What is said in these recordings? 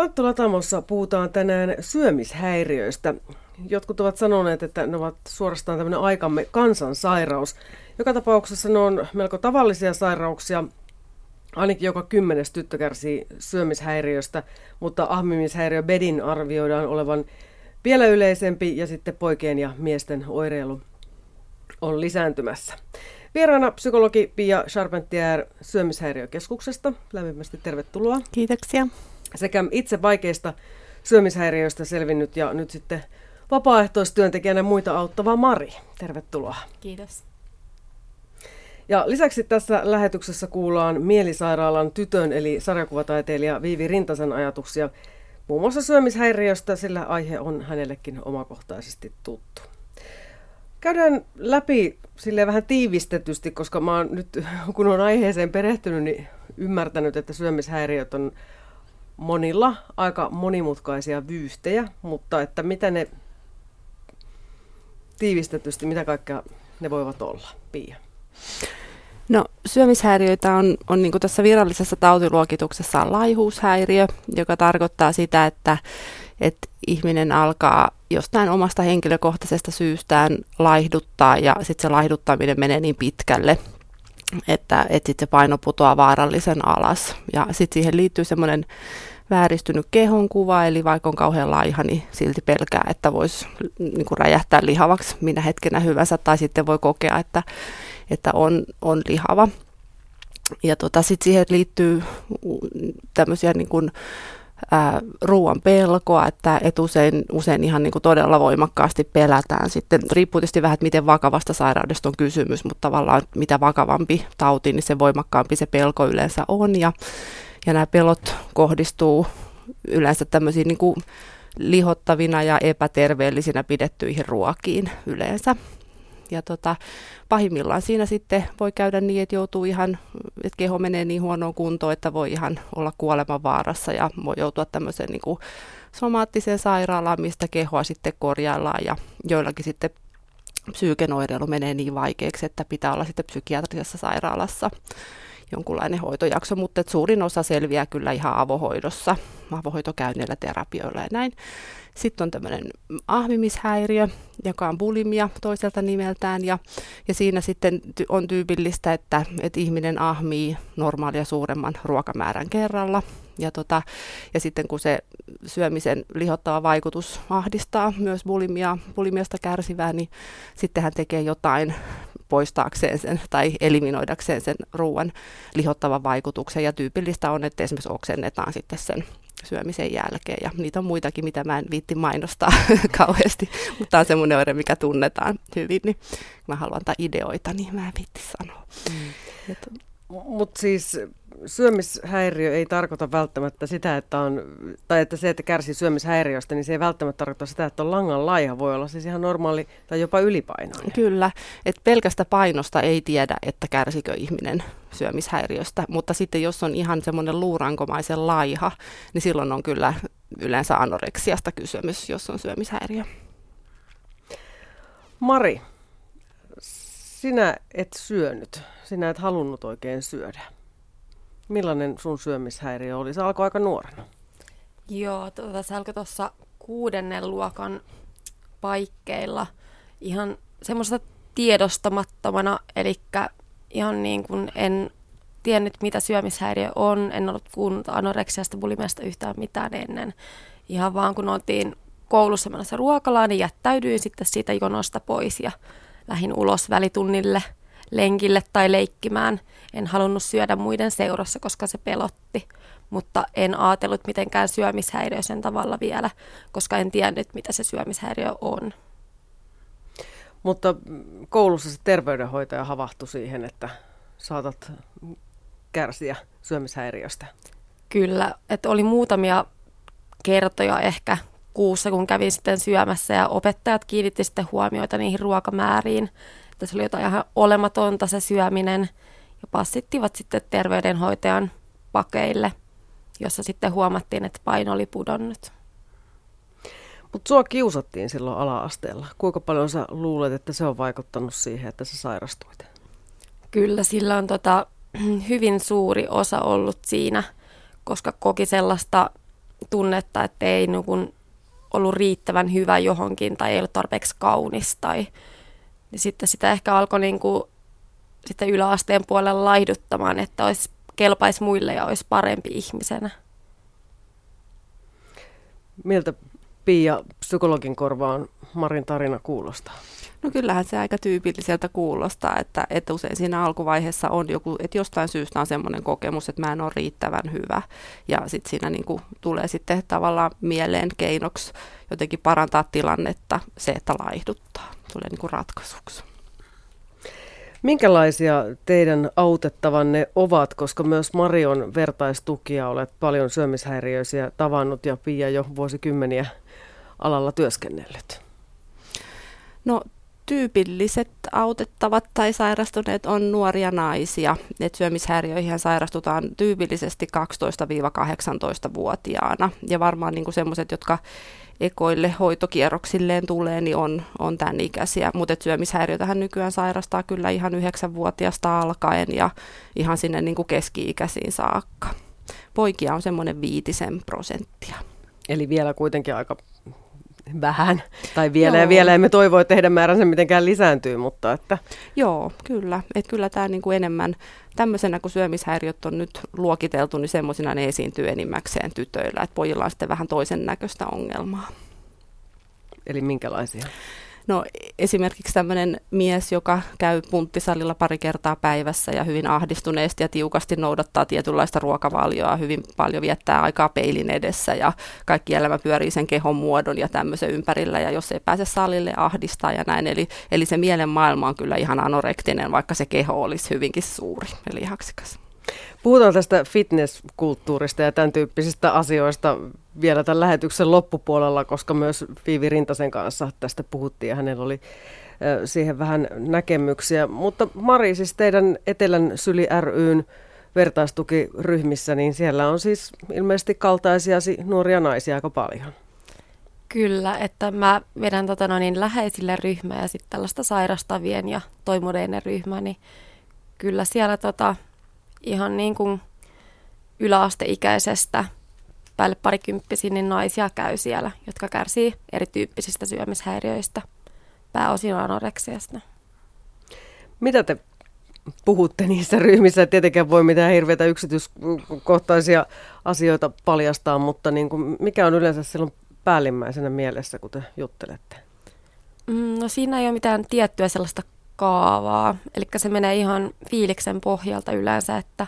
Lantto Latamossa puhutaan tänään syömishäiriöistä. Jotkut ovat sanoneet, että ne ovat suorastaan tämmöinen aikamme kansansairaus. Joka tapauksessa ne on melko tavallisia sairauksia. Ainakin joka kymmenes tyttö kärsii syömishäiriöstä, mutta ahmimishäiriö bedin arvioidaan olevan vielä yleisempi ja sitten poikien ja miesten oireilu on lisääntymässä. Vieraana psykologi Pia Charpentier Syömishäiriökeskuksesta. Lämpimästi tervetuloa. Kiitoksia. Sekä itse vaikeista syömishäiriöistä selvinnyt ja nyt sitten vapaaehtoistyöntekijänä muita auttava Mari. Tervetuloa. Kiitos. Ja lisäksi tässä lähetyksessä kuullaan Mielisairaalan tytön eli sarjakuvataiteilija Viivi Rintasen ajatuksia muun muassa syömishäiriöstä, sillä aihe on hänellekin omakohtaisesti tuttu. Käydään läpi sille vähän tiivistetysti, koska mä oon nyt, kun on aiheeseen perehtynyt, niin ymmärtänyt, että syömishäiriöt on monilla aika monimutkaisia vyyhtejä, mutta että mitä ne tiivistetysti, mitä kaikkea ne voivat olla, Pia? No syömishäiriöitä on, on niin tässä virallisessa tautiluokituksessa on laihuushäiriö, joka tarkoittaa sitä, että, että ihminen alkaa jostain omasta henkilökohtaisesta syystään laihduttaa ja sitten se laihduttaminen menee niin pitkälle, että, että sitten se paino putoaa vaarallisen alas. Ja sitten siihen liittyy semmoinen vääristynyt kehonkuva, eli vaikka on kauhean laiha, niin silti pelkää, että voisi niin räjähtää lihavaksi minä hetkenä hyvänsä, tai sitten voi kokea, että, että on, on lihava. Ja tota, sitten siihen liittyy tämmöisiä niin kuin, ää, ruoan pelkoa, että et usein, usein ihan niin kuin todella voimakkaasti pelätään. Sitten riippuu tietysti vähän, että miten vakavasta sairaudesta on kysymys, mutta tavallaan mitä vakavampi tauti, niin se voimakkaampi se pelko yleensä on. Ja, ja nämä pelot kohdistuu yleensä tämmöisiin niin kuin lihottavina ja epäterveellisinä pidettyihin ruokiin yleensä. Ja tota, pahimmillaan siinä sitten voi käydä niin, että joutuu ihan, että keho menee niin huonoon kuntoon, että voi ihan olla kuoleman vaarassa ja voi joutua tämmöiseen niin kuin somaattiseen sairaalaan, mistä kehoa sitten korjaillaan ja joillakin sitten psyykenoireilu menee niin vaikeaksi, että pitää olla sitten psykiatrisessa sairaalassa jonkunlainen hoitojakso, mutta suurin osa selviää kyllä ihan avohoidossa, avohoitokäynneillä, terapioilla ja näin. Sitten on tämmöinen ahmimishäiriö, joka on bulimia toiselta nimeltään, ja, ja siinä sitten on tyypillistä, että, että ihminen ahmii normaalia suuremman ruokamäärän kerralla, ja, tota, ja sitten kun se syömisen lihottava vaikutus ahdistaa myös bulimia, bulimiasta kärsivää, niin sitten hän tekee jotain poistaakseen sen tai eliminoidakseen sen ruoan lihottavan vaikutuksen. Ja tyypillistä on, että esimerkiksi oksennetaan sitten sen syömisen jälkeen. Ja niitä on muitakin, mitä mä en viitti mainostaa kauheasti, mutta tämä on semmoinen oire, mikä tunnetaan hyvin. Niin mä haluan antaa ideoita, niin mä en viitti sanoa. Mm. Mutta siis syömishäiriö ei tarkoita välttämättä sitä, että on, tai että se, että kärsii syömishäiriöstä, niin se ei välttämättä tarkoita sitä, että on langan laiha. Voi olla siis ihan normaali tai jopa ylipainoinen. Kyllä, että pelkästä painosta ei tiedä, että kärsikö ihminen syömishäiriöstä, mutta sitten jos on ihan semmoinen luurankomaisen laiha, niin silloin on kyllä yleensä anoreksiasta kysymys, jos on syömishäiriö. Mari, sinä et syönyt, sinä et halunnut oikein syödä. Millainen sun syömishäiriö oli? Se alkoi aika nuorena. Joo, tuota, se alkoi tuossa kuudennen luokan paikkeilla ihan semmoista tiedostamattomana, eli ihan niin kuin en tiennyt, mitä syömishäiriö on, en ollut kuunnut anoreksiasta, bulimiasta yhtään mitään ennen. Ihan vaan kun oltiin koulussa menossa ruokalaan, niin jättäydyin sitten siitä jonosta pois ja lähin ulos välitunnille lenkille tai leikkimään. En halunnut syödä muiden seurassa, koska se pelotti, mutta en ajatellut mitenkään syömishäiriö sen tavalla vielä, koska en tiennyt, mitä se syömishäiriö on. Mutta koulussa se terveydenhoitaja havahtui siihen, että saatat kärsiä syömishäiriöstä. Kyllä, että oli muutamia kertoja ehkä kuussa, kun kävin sitten syömässä ja opettajat kiinnitti sitten huomioita niihin ruokamääriin, että se oli jotain ihan olematonta se syöminen ja passittivat sitten terveydenhoitajan pakeille, jossa sitten huomattiin, että paino oli pudonnut. Mutta sua kiusattiin silloin ala-asteella. Kuinka paljon sä luulet, että se on vaikuttanut siihen, että sä sairastuit? Kyllä, sillä on tota, hyvin suuri osa ollut siinä, koska koki sellaista tunnetta, että ei niin kuin ollut riittävän hyvä johonkin tai ei ollut tarpeeksi kaunis tai niin sitten sitä ehkä alkoi niin kuin, sitten yläasteen puolella laihduttamaan, että olisi kelpaisi muille ja olisi parempi ihmisenä. Miltä Pia psykologin korvaan Marin tarina kuulostaa? No kyllähän se aika tyypilliseltä kuulostaa, että, että usein siinä alkuvaiheessa on joku, että jostain syystä on semmoinen kokemus, että mä en ole riittävän hyvä. Ja sitten siinä niin kuin tulee sitten tavallaan mieleen keinoksi jotenkin parantaa tilannetta se, että laihduttaa. Tulee niin kuin ratkaisuksi. Minkälaisia teidän autettavanne ovat, koska myös Marion vertaistukia olet paljon syömishäiriöisiä tavannut ja Pia jo vuosikymmeniä alalla työskennellyt? No tyypilliset autettavat tai sairastuneet on nuoria naisia. Et syömishäiriöihin sairastutaan tyypillisesti 12-18-vuotiaana. Ja varmaan niin semmoiset, jotka ekoille hoitokierroksilleen tulee, niin on, on tämän ikäisiä. Mutta syömishäiriötähän nykyään sairastaa kyllä ihan yhdeksänvuotiaasta alkaen ja ihan sinne niin kuin keski-ikäisiin saakka. Poikia on semmoinen viitisen prosenttia. Eli vielä kuitenkin aika vähän, tai vielä Joo. ja vielä emme toivo, että heidän määränsä mitenkään lisääntyy, mutta että... Joo, kyllä. Että kyllä tämä niin kuin enemmän, tämmöisenä kun syömishäiriöt on nyt luokiteltu, niin semmoisina ne esiintyy enimmäkseen tytöillä, että pojilla on sitten vähän toisen näköistä ongelmaa. Eli minkälaisia? No esimerkiksi tämmöinen mies, joka käy punttisalilla pari kertaa päivässä ja hyvin ahdistuneesti ja tiukasti noudattaa tietynlaista ruokavalioa, hyvin paljon viettää aikaa peilin edessä ja kaikki elämä pyörii sen kehon muodon ja tämmöisen ympärillä ja jos ei pääse salille ahdistaa ja näin. Eli, eli se mielen maailma on kyllä ihan anorektinen, vaikka se keho olisi hyvinkin suuri eli haksikas. Puhutaan tästä fitnesskulttuurista ja tämän tyyppisistä asioista vielä tämän lähetyksen loppupuolella, koska myös Viivi Rintasen kanssa tästä puhuttiin ja hänellä oli siihen vähän näkemyksiä. Mutta Mari, siis teidän Etelän Syli ryn vertaistukiryhmissä, niin siellä on siis ilmeisesti kaltaisia nuoria naisia aika paljon. Kyllä, että mä vedän tota no niin, läheisille ryhmää ja sitten tällaista sairastavien ja toimureiden ryhmää, niin kyllä siellä tota, ihan niin kuin yläasteikäisestä päälle parikymppisiin niin naisia käy siellä, jotka kärsii erityyppisistä syömishäiriöistä, pääosin anoreksiasta. Mitä te puhutte niissä ryhmissä? Tietenkään voi mitään hirveitä yksityiskohtaisia asioita paljastaa, mutta niin kuin, mikä on yleensä silloin päällimmäisenä mielessä, kun te juttelette? Mm, no siinä ei ole mitään tiettyä sellaista kaavaa. Eli se menee ihan fiiliksen pohjalta yleensä, että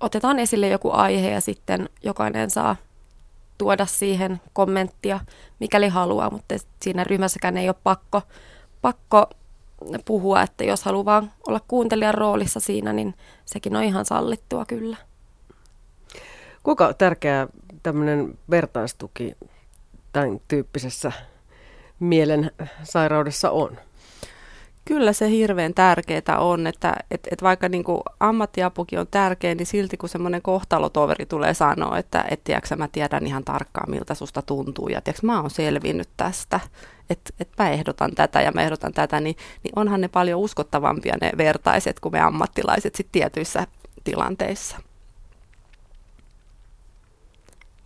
otetaan esille joku aihe ja sitten jokainen saa tuoda siihen kommenttia, mikäli haluaa, mutta siinä ryhmässäkään ei ole pakko, pakko puhua, että jos haluaa olla kuuntelijan roolissa siinä, niin sekin on ihan sallittua kyllä. Kuinka tärkeä tämmöinen vertaistuki tämän tyyppisessä mielen sairaudessa on? Kyllä se hirveän tärkeää on, että et, et vaikka niin kuin ammattiapukin on tärkeä, niin silti kun semmoinen kohtalotoveri tulee sanoa, että et, tiedätkö, mä tiedän ihan tarkkaan miltä susta tuntuu ja tiedätkö, mä oon selvinnyt tästä, että et mä ehdotan tätä ja mä ehdotan tätä, niin, niin onhan ne paljon uskottavampia ne vertaiset kuin me ammattilaiset sit tietyissä tilanteissa.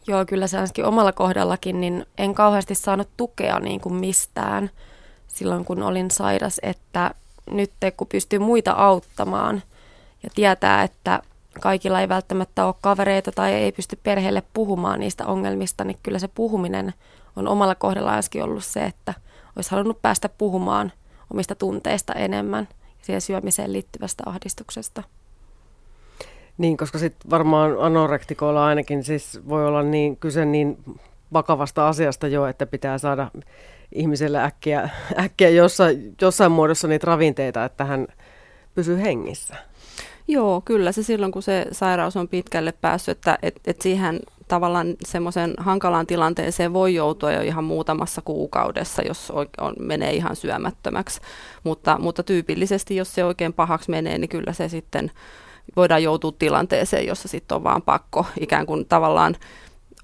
Joo, kyllä se omalla kohdallakin, niin en kauheasti saanut tukea niin kuin mistään – silloin, kun olin sairas, että nyt kun pystyy muita auttamaan ja tietää, että kaikilla ei välttämättä ole kavereita tai ei pysty perheelle puhumaan niistä ongelmista, niin kyllä se puhuminen on omalla kohdalla ollut se, että olisi halunnut päästä puhumaan omista tunteista enemmän ja siihen syömiseen liittyvästä ahdistuksesta. Niin, koska sitten varmaan anorektikoilla ainakin siis voi olla niin kyse niin vakavasta asiasta jo, että pitää saada ihmiselle äkkiä, äkkiä jossain, jossain muodossa niitä ravinteita, että hän pysyy hengissä. Joo, kyllä se silloin, kun se sairaus on pitkälle päässyt, että et, et siihen tavallaan semmoisen hankalaan tilanteeseen voi joutua jo ihan muutamassa kuukaudessa, jos on, menee ihan syömättömäksi. Mutta, mutta tyypillisesti, jos se oikein pahaksi menee, niin kyllä se sitten voidaan joutua tilanteeseen, jossa sitten on vaan pakko ikään kuin tavallaan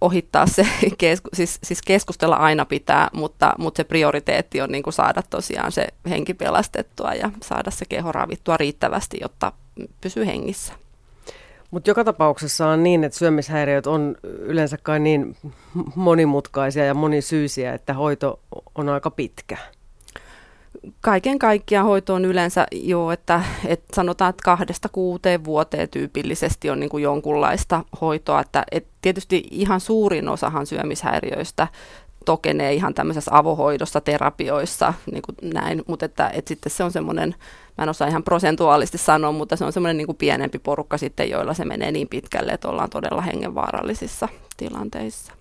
ohittaa se, kesku, siis, siis keskustella aina pitää, mutta, mutta se prioriteetti on niin kuin saada tosiaan se henki pelastettua ja saada se keho ravittua riittävästi, jotta pysyy hengissä. Mutta joka tapauksessa on niin, että syömishäiriöt on yleensä kai niin monimutkaisia ja monisyisiä, että hoito on aika pitkä. Kaiken kaikkiaan hoito on yleensä jo, että, että sanotaan, että kahdesta kuuteen vuoteen tyypillisesti on niin kuin jonkunlaista hoitoa. Että, että tietysti ihan suurin osahan syömishäiriöistä tokenee ihan tämmöisessä avohoidossa, terapioissa, niin kuin näin, mutta että, että sitten se on semmoinen, mä en osaa ihan prosentuaalisesti sanoa, mutta se on semmoinen niin kuin pienempi porukka sitten, joilla se menee niin pitkälle, että ollaan todella hengenvaarallisissa tilanteissa.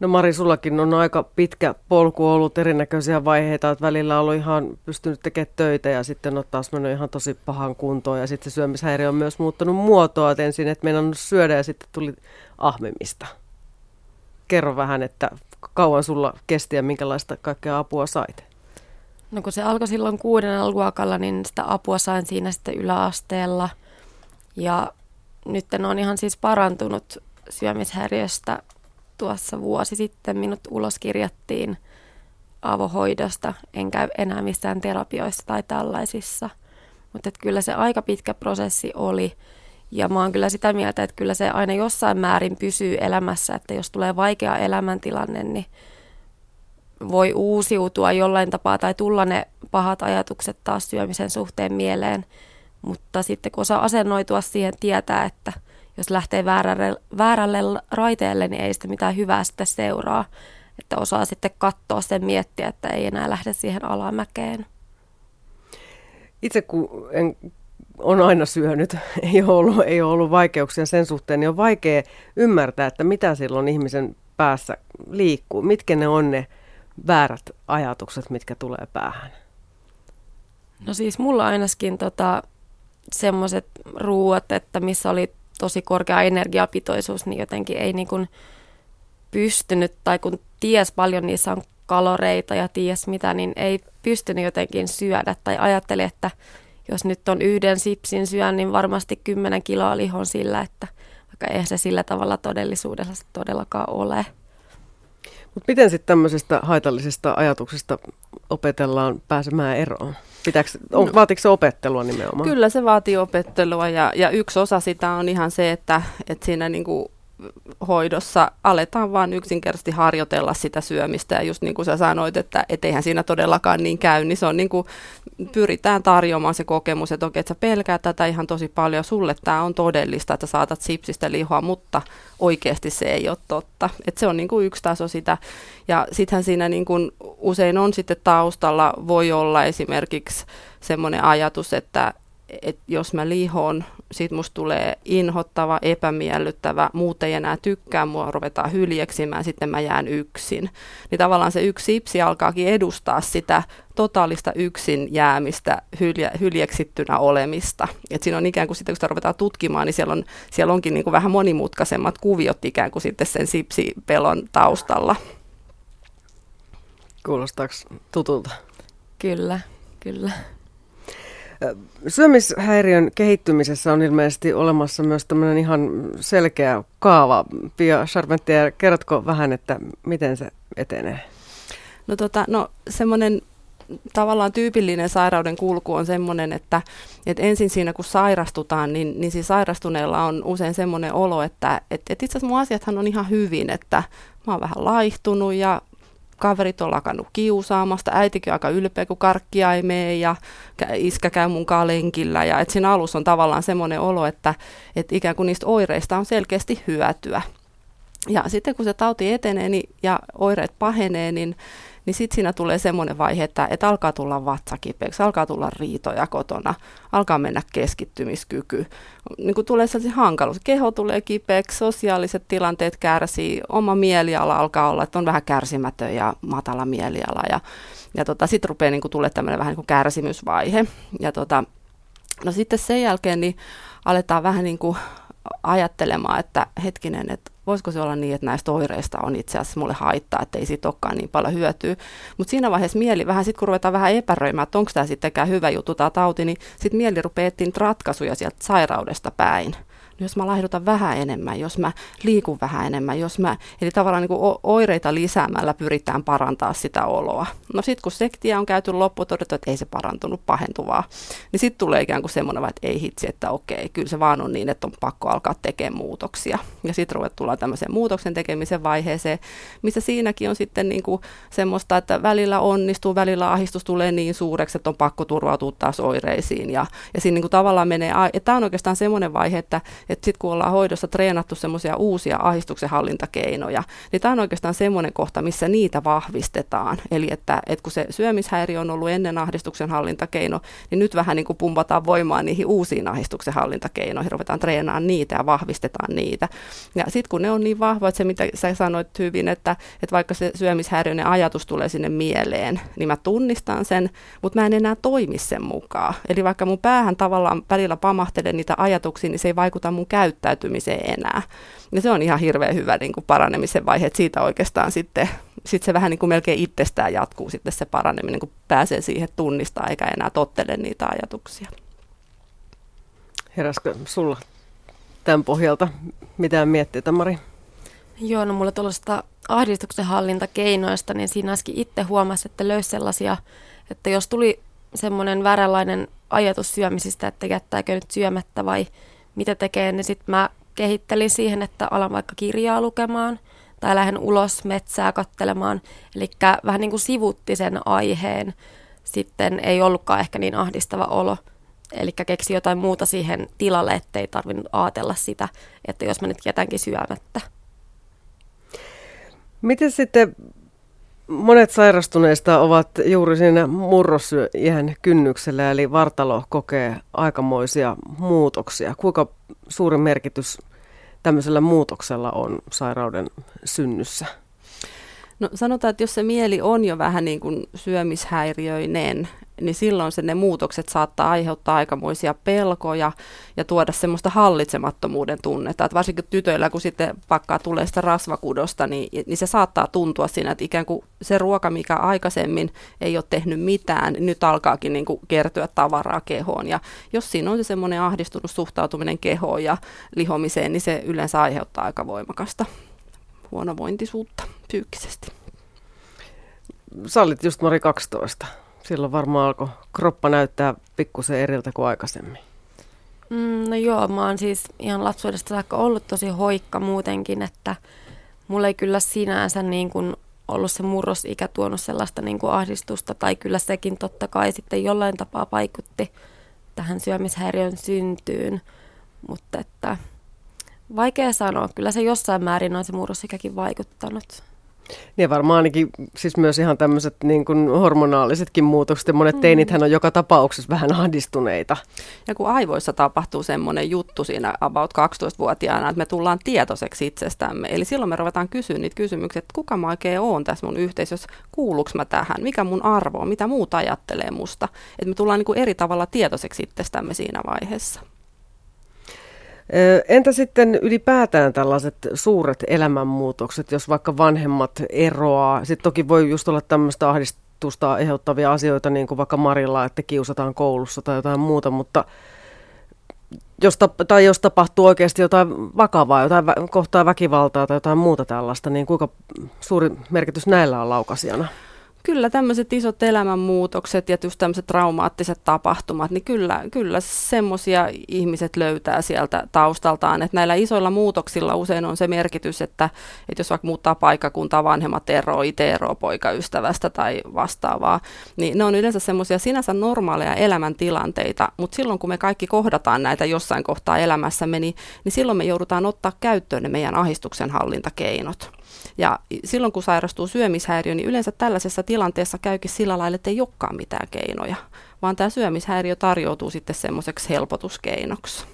No Mari, sullakin on aika pitkä polku ollut erinäköisiä vaiheita, että välillä on ollut ihan pystynyt tekemään töitä ja sitten on taas mennyt ihan tosi pahan kuntoon ja sitten se syömishäiriö on myös muuttanut muotoa, että ensin et meinannut syödä ja sitten tuli ahmimista. Kerro vähän, että kauan sulla kesti ja minkälaista kaikkea apua sait? No kun se alkoi silloin kuudennella luokalla, niin sitä apua sain siinä sitten yläasteella. Ja nyt on ihan siis parantunut syömishäiriöstä. Tuossa vuosi sitten minut ulos kirjattiin avohoidosta. En käy enää missään terapioissa tai tällaisissa. Mutta kyllä se aika pitkä prosessi oli. Ja mä oon kyllä sitä mieltä, että kyllä se aina jossain määrin pysyy elämässä, että jos tulee vaikea elämäntilanne, niin voi uusiutua jollain tapaa tai tulla ne pahat ajatukset taas syömisen suhteen mieleen. Mutta sitten kun osaa asennoitua siihen, tietää, että jos lähtee väärälle, väärälle raiteelle, niin ei sitä mitään hyvää sitten seuraa. Että osaa sitten katsoa sen miettiä, että ei enää lähde siihen alamäkeen. Itse kun en on aina syönyt, ei ole, ollut, ei ole ollut vaikeuksia sen suhteen, niin on vaikea ymmärtää, että mitä silloin ihmisen päässä liikkuu, mitkä ne on ne väärät ajatukset, mitkä tulee päähän. No siis mulla ainakin tota, semmoiset ruuat, että missä oli tosi korkea energiapitoisuus, niin jotenkin ei niin kuin pystynyt, tai kun ties paljon niissä on kaloreita ja ties mitä, niin ei pystynyt jotenkin syödä, tai ajatteli, että jos nyt on yhden sipsin syön, niin varmasti 10 kiloa lihon sillä, että vaikka eihän se sillä tavalla todellisuudessa todellakaan ole. Mutta miten sitten tämmöisestä haitallisesta ajatuksesta opetellaan pääsemään eroon? Pitääkö, on, no, vaatiiko se opettelua nimenomaan? Kyllä se vaatii opettelua ja, ja yksi osa sitä on ihan se, että, että siinä niinku hoidossa aletaan vaan yksinkertaisesti harjoitella sitä syömistä. Ja just niin kuin sä sanoit, että et eihän siinä todellakaan niin käy, niin se on niin kuin, pyritään tarjoamaan se kokemus, että okei, että sä pelkäät tätä ihan tosi paljon, sulle tämä on todellista, että saatat sipsistä lihoa, mutta oikeasti se ei ole totta. Et se on niin kuin yksi taso sitä. Ja sittenhän siinä niin kuin usein on sitten taustalla, voi olla esimerkiksi semmoinen ajatus, että että jos mä lihon, sit musta tulee inhottava, epämiellyttävä, muut ei enää tykkää, mua ruvetaan hyljeksimään, sitten mä jään yksin. Niin tavallaan se yksi sipsi alkaakin edustaa sitä totaalista yksin jäämistä, hylje, hyljeksittynä olemista. Et siinä on ikään kuin sitten, kun sitä ruvetaan tutkimaan, niin siellä, on, siellä onkin niin kuin vähän monimutkaisemmat kuviot ikään kuin sitten sen sipsipelon taustalla. Kuulostaako tutulta? Kyllä, kyllä. Syömishäiriön kehittymisessä on ilmeisesti olemassa myös tämmöinen ihan selkeä kaava. Pia Charpentier, kerrotko vähän, että miten se etenee? No, tota, no semmoinen tavallaan tyypillinen sairauden kulku on semmoinen, että, että ensin siinä kun sairastutaan, niin, niin siis sairastuneella on usein semmoinen olo, että, että, että itse asiassa mun asiathan on ihan hyvin, että mä oon vähän laihtunut ja kaverit on lakannut kiusaamasta, äitikin on aika ylpeä, kun karkkia ei mene ja iskä käy munkaan lenkillä. Ja että siinä alussa on tavallaan semmoinen olo, että, että ikään kuin niistä oireista on selkeästi hyötyä. Ja sitten kun se tauti etenee niin, ja oireet pahenee, niin niin sitten siinä tulee semmoinen vaihe, että, että alkaa tulla vatsakipeäksi, alkaa tulla riitoja kotona, alkaa mennä keskittymiskyky. Niin kuin tulee sellaisia hankaluus. Keho tulee kipeäksi, sosiaaliset tilanteet kärsii, oma mieliala alkaa olla, että on vähän kärsimätön ja matala mieliala. Ja, ja tota, sitten rupeaa niin tulee tämmöinen vähän niin kuin kärsimysvaihe. Ja tota, no sitten sen jälkeen niin aletaan vähän niin kuin ajattelemaan, että hetkinen, että voisiko se olla niin, että näistä oireista on itse asiassa mulle haittaa, että ei siitä olekaan niin paljon hyötyä. Mutta siinä vaiheessa mieli vähän, sitten kun ruvetaan vähän epäröimään, että onko tämä sittenkään hyvä juttu tämä tauti, niin sitten mieli rupeaa etsiä ratkaisuja sieltä sairaudesta päin. Jos mä laihdutan vähän enemmän, jos mä liikun vähän enemmän, jos mä, eli tavallaan niin kuin oireita lisäämällä pyritään parantaa sitä oloa. No sitten kun sektiä on käyty loppu, todettu, että ei se parantunut pahentuvaa, niin sitten tulee ikään kuin semmoinen, että ei hitsi, että okei, kyllä se vaan on niin, että on pakko alkaa tekemään muutoksia. Ja sitten tullaan tämmöiseen muutoksen tekemisen vaiheeseen, missä siinäkin on sitten niin kuin semmoista, että välillä onnistuu, välillä ahdistus tulee niin suureksi, että on pakko turvautua taas oireisiin. Ja, ja siinä niin kuin tavallaan menee, tämä on oikeastaan semmoinen vaihe, että, että sitten kun ollaan hoidossa treenattu semmoisia uusia ahdistuksen hallintakeinoja, niin tämä on oikeastaan semmoinen kohta, missä niitä vahvistetaan. Eli että, että kun se syömishäiriö on ollut ennen ahdistuksen hallintakeino, niin nyt vähän niin kuin pumpataan voimaa niihin uusiin ahdistuksen hallintakeinoihin, ruvetaan treenaamaan niitä ja vahvistetaan niitä. Ja sitten kun ne on niin vahvat, se mitä sä sanoit hyvin, että, että vaikka se syömishäiriöinen ajatus tulee sinne mieleen, niin mä tunnistan sen, mutta mä en enää toimi sen mukaan. Eli vaikka mun päähän tavallaan välillä pamahtelee niitä ajatuksia, niin se ei vaikuta mun käyttäytymiseen enää. Ja se on ihan hirveän hyvä niin kuin paranemisen vaihe, että siitä oikeastaan sitten sit se vähän niin kuin melkein itsestään jatkuu sitten se paraneminen, kun pääsee siihen tunnistaa eikä enää tottele niitä ajatuksia. Heräskö sulla tämän pohjalta mitään mietteitä, Mari? Joo, no mulla tuollaista ahdistuksen hallintakeinoista, niin siinä äsken itse huomasi, että löysi sellaisia, että jos tuli semmoinen vääränlainen ajatus syömisistä, että jättääkö nyt syömättä vai mitä tekee, niin sitten mä kehittelin siihen, että alan vaikka kirjaa lukemaan tai lähden ulos metsää kattelemaan. Eli vähän niin kuin sivutti sen aiheen. Sitten ei ollutkaan ehkä niin ahdistava olo. Eli keksi jotain muuta siihen tilalle, ettei tarvinnut ajatella sitä, että jos mä nyt jätänkin syömättä. Miten sitten monet sairastuneista ovat juuri siinä murrosiän kynnyksellä, eli vartalo kokee aikamoisia muutoksia. Kuinka suuri merkitys tämmöisellä muutoksella on sairauden synnyssä? No sanotaan, että jos se mieli on jo vähän niin kuin syömishäiriöinen, niin silloin se ne muutokset saattaa aiheuttaa aikamoisia pelkoja ja tuoda semmoista hallitsemattomuuden tunnetta. Että varsinkin tytöillä, kun sitten pakkaa tulee sitä rasvakudosta, niin, niin se saattaa tuntua siinä, että ikään kuin se ruoka, mikä aikaisemmin ei ole tehnyt mitään, niin nyt alkaakin niin kuin kertyä tavaraa kehoon. Ja jos siinä on se semmoinen ahdistunut suhtautuminen kehoon ja lihomiseen, niin se yleensä aiheuttaa aika voimakasta huonovointisuutta psyykkisesti. Sä olit just Mari 12. Silloin varmaan alkoi kroppa näyttää pikkusen eriltä kuin aikaisemmin. Mm, no joo, mä oon siis ihan lapsuudesta saakka ollut tosi hoikka muutenkin, että mulla ei kyllä sinänsä niin kuin ollut se murrosikä tuonut sellaista niin kuin ahdistusta, tai kyllä sekin totta kai sitten jollain tapaa vaikutti tähän syömishäiriön syntyyn, mutta että vaikea sanoa, kyllä se jossain määrin on se murrosikäkin vaikuttanut. Niin varmaan ainakin siis myös ihan tämmöiset niin kuin hormonaalisetkin muutokset. Ja monet mm. teinithän on joka tapauksessa vähän ahdistuneita. Ja kun aivoissa tapahtuu semmoinen juttu siinä about 12-vuotiaana, että me tullaan tietoiseksi itsestämme. Eli silloin me ruvetaan kysyä niitä kysymyksiä, että kuka mä oikein oon tässä mun yhteisössä, kuuluuko mä tähän, mikä mun arvo on, mitä muut ajattelee musta. Että me tullaan niin kuin eri tavalla tietoiseksi itsestämme siinä vaiheessa. Entä sitten ylipäätään tällaiset suuret elämänmuutokset, jos vaikka vanhemmat eroaa? Sitten toki voi just olla tämmöistä ahdistusta aiheuttavia asioita, niin kuin vaikka Marilla, että kiusataan koulussa tai jotain muuta, mutta jos, tai jos tapahtuu oikeasti jotain vakavaa, jotain kohtaa väkivaltaa tai jotain muuta tällaista, niin kuinka suuri merkitys näillä on laukasijana? Kyllä tämmöiset isot elämänmuutokset ja just tämmöiset traumaattiset tapahtumat, niin kyllä, kyllä semmoisia ihmiset löytää sieltä taustaltaan. Että näillä isoilla muutoksilla usein on se merkitys, että, että jos vaikka muuttaa paikkakuntaa, vanhemmat eroa, itse eroa poikaystävästä tai vastaavaa, niin ne on yleensä semmoisia sinänsä normaaleja elämäntilanteita, mutta silloin kun me kaikki kohdataan näitä jossain kohtaa elämässämme, niin, niin silloin me joudutaan ottaa käyttöön ne meidän ahistuksen hallintakeinot. Ja silloin kun sairastuu syömishäiriö, niin yleensä tällaisessa tilanteessa käykin sillä lailla, että ei olekaan mitään keinoja, vaan tämä syömishäiriö tarjoutuu sitten semmoiseksi helpotuskeinoksi.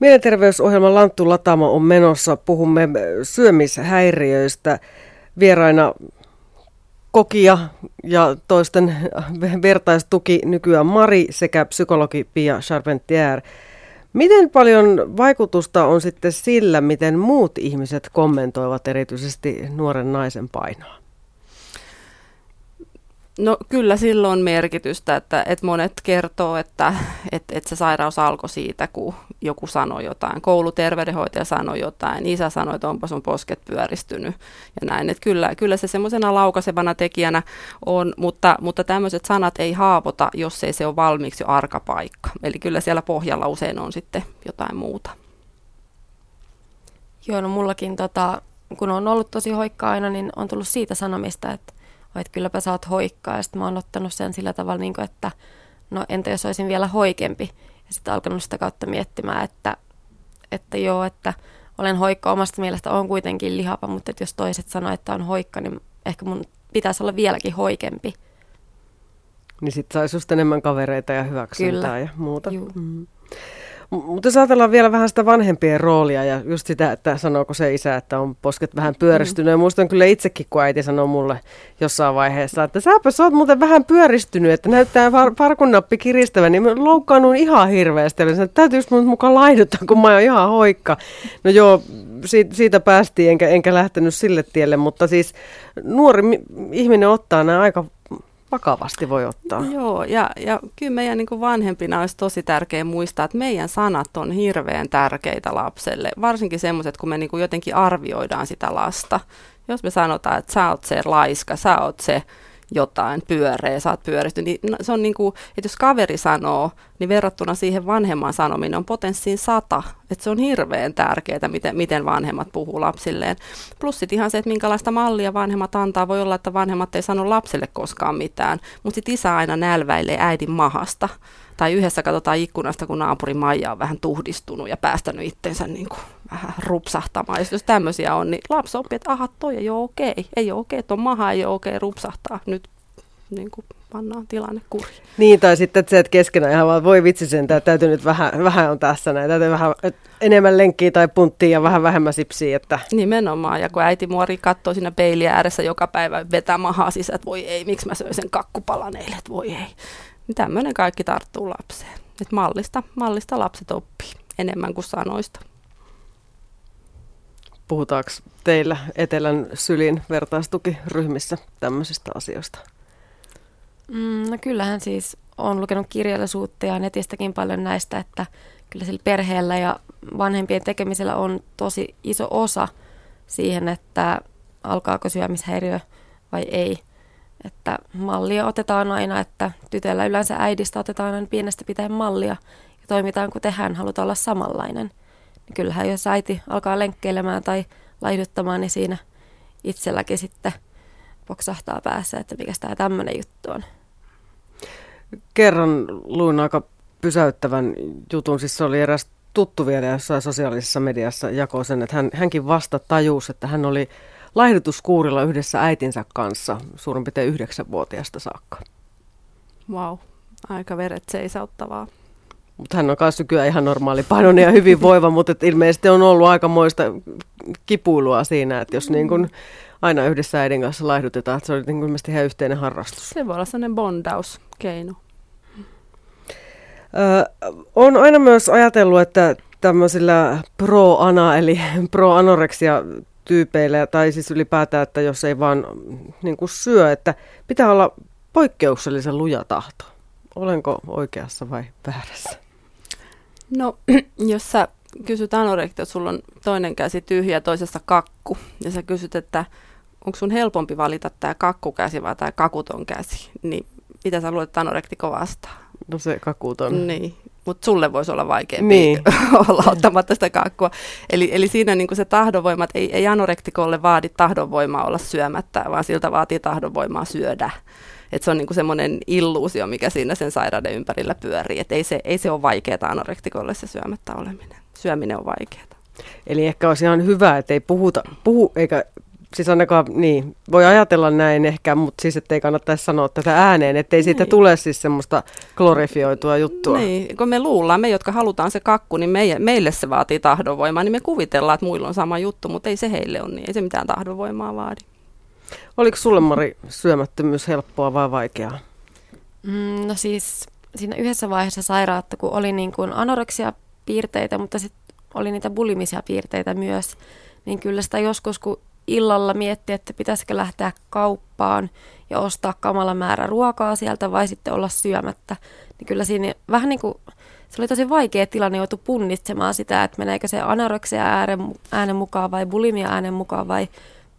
Mielenterveysohjelman Lanttu Latama on menossa. Puhumme syömishäiriöistä. Vieraina kokia ja toisten vertaistuki nykyään Mari sekä psykologi Pia Charpentier. Miten paljon vaikutusta on sitten sillä, miten muut ihmiset kommentoivat erityisesti nuoren naisen painoa? No kyllä silloin on merkitystä, että, että monet kertoo, että, että, että se sairaus alkoi siitä, kun joku sanoi jotain. Kouluterveydenhoitaja sanoi jotain, isä sanoi, että onpa sun posket pyöristynyt ja näin. Että kyllä, kyllä se semmoisena laukaisevana tekijänä on, mutta, mutta tämmöiset sanat ei haavoita, jos ei se ole valmiiksi jo arka paikka. Eli kyllä siellä pohjalla usein on sitten jotain muuta. Joo, no mullakin tota, kun on ollut tosi hoikka aina, niin on tullut siitä sanomista, että, että kylläpä sä oot hoikkaa. Ja sitten mä oon ottanut sen sillä tavalla, niin kuin, että no entä jos olisin vielä hoikempi. Ja sitten alkanut sitä kautta miettimään, että, että joo, että olen hoikka omasta mielestä, on kuitenkin lihava, mutta että jos toiset sanoo, että on hoikka, niin ehkä mun pitäisi olla vieläkin hoikempi. Niin sitten saisi just enemmän kavereita ja hyväksyntää Kyllä. ja muuta. Mm. Mutta jos ajatellaan vielä vähän sitä vanhempien roolia ja just sitä, että sanooko se isä, että on posket vähän pyöristynyt. Mm. muistan kyllä itsekin, kun äiti sanoi mulle jossain vaiheessa, että säpä sä oot muuten vähän pyöristynyt, että näyttää farkunnappi kiristävän, niin mä loukkaannun ihan hirveästi. Eli että täytyisi mun mukaan laiduttaa, kun mä oon ihan hoikka. No joo, siitä, siitä päästiin, enkä, enkä lähtenyt sille tielle, mutta siis nuori ihminen ottaa nämä aika vakavasti voi ottaa. Joo, ja, ja kyllä meidän niin vanhempina olisi tosi tärkeää muistaa, että meidän sanat on hirveän tärkeitä lapselle, varsinkin semmoiset, kun me niin jotenkin arvioidaan sitä lasta. Jos me sanotaan, että sä oot se laiska, sä oot se jotain pyöreä, oot pyöristy, niin se on niin kuin, että jos kaveri sanoo, niin verrattuna siihen vanhemman sanominen on potenssiin sata. Että se on hirveän tärkeää, miten, miten vanhemmat puhuu lapsilleen. Plus sitten ihan se, että minkälaista mallia vanhemmat antaa. Voi olla, että vanhemmat ei sano lapselle koskaan mitään, mutta sitten isä aina nälväilee äidin mahasta. Tai yhdessä katsotaan ikkunasta, kun naapuri Maija on vähän tuhdistunut ja päästänyt itsensä niin kuin vähän rupsahtamaan. Ja jos tämmöisiä on, niin lapsi oppii, että aha, toi ei ole okei. Ei ole okei, tuon maha ei ole okei rupsahtaa. Nyt niin kuin pannaan tilanne kuriin. Niin, tai sitten että se, että keskenään ihan vaan, voi vitsi sen, että täytyy nyt vähän, vähän on tässä näin, täytyy vähän enemmän lenkkiä tai punttia ja vähän vähemmän sipsiä. Että... Nimenomaan, ja kun äiti muori katsoo siinä peiliä ääressä joka päivä vetää mahaa sisään, että voi ei, miksi mä söin sen kakkupalan eilen, että voi ei. Niin tämmöinen kaikki tarttuu lapseen. Että mallista, mallista lapset oppii enemmän kuin sanoista. Puhutaanko teillä Etelän sylin vertaistukiryhmissä tämmöisistä asioista? Mm, no kyllähän siis on lukenut kirjallisuutta ja netistäkin paljon näistä, että kyllä sillä perheellä ja vanhempien tekemisellä on tosi iso osa siihen, että alkaako syömishäiriö vai ei. Että mallia otetaan aina, että tytöllä yleensä äidistä otetaan aina pienestä pitäen mallia ja toimitaan kuten hän, halutaan olla samanlainen. Niin kyllähän jos äiti alkaa lenkkeilemään tai laiduttamaan, niin siinä itselläkin sitten poksahtaa päässä, että mikä tämä tämmöinen juttu on. Kerran luin aika pysäyttävän jutun, siis se oli eräs tuttu vielä jossain sosiaalisessa mediassa jakoi sen, että hän, hänkin vasta tajusi, että hän oli laihdutuskuurilla yhdessä äitinsä kanssa suurin piirtein yhdeksänvuotiaasta saakka. Wow, aika veret seisauttavaa. Mutta hän on myös nykyään ihan normaali painoinen ja hyvin voiva, mutta ilmeisesti on ollut aikamoista kipuilua siinä, että jos niin kun aina yhdessä äidin kanssa laihdutetaan, että se on niin ilmeisesti ihan yhteinen harrastus. Se voi olla sellainen bondauskeino. Öö, on aina myös ajatellut, että tämmöisillä pro-ana eli pro-anoreksia tyypeillä, tai siis ylipäätään, että jos ei vaan niin kuin syö, että pitää olla poikkeuksellisen luja tahto. Olenko oikeassa vai väärässä? No, jos sä kysyt anorektia, että sulla on toinen käsi tyhjä ja toisessa kakku, ja sä kysyt, että onko sun helpompi valita tämä kakkukäsi vai tämä kakuton käsi, niin mitä sä luulet, että anorektiko vastaa? No se kakuton. Niin, mutta sulle voisi olla vaikeampi niin. olla ottamatta sitä kakkua. Eli, eli siinä niin se tahdonvoima, että ei, ei anorektikolle vaadi tahdonvoimaa olla syömättä, vaan siltä vaatii tahdonvoimaa syödä. Et se on niin semmoinen illuusio, mikä siinä sen sairauden ympärillä pyörii. Et ei, se, ei se ole vaikeaa anorektikolle se syömättä oleminen. Syöminen on vaikeaa. Eli ehkä olisi ihan hyvä, että ei puhuta, puhu, eikä siis ainakaan, niin, voi ajatella näin ehkä, mutta siis ettei kannattaisi sanoa tätä ääneen, ettei niin. siitä tule siis semmoista glorifioitua juttua. Niin, kun me luullaan, me jotka halutaan se kakku, niin meille, meille se vaatii tahdonvoimaa, niin me kuvitellaan, että muilla on sama juttu, mutta ei se heille ole niin, ei se mitään tahdonvoimaa vaadi. Oliko sulle Mari syömättömyys helppoa vai vaikeaa? Mm, no siis siinä yhdessä vaiheessa sairautta, kun oli niin kuin anoreksia piirteitä, mutta sitten oli niitä bulimisia piirteitä myös, niin kyllä sitä joskus, kun illalla mietti, että pitäisikö lähteä kauppaan ja ostaa kamala määrä ruokaa sieltä vai sitten olla syömättä. Niin kyllä siinä vähän niin kuin, se oli tosi vaikea tilanne, joutui punnitsemaan sitä, että meneekö se anoreksia äänen mukaan vai bulimia äänen mukaan vai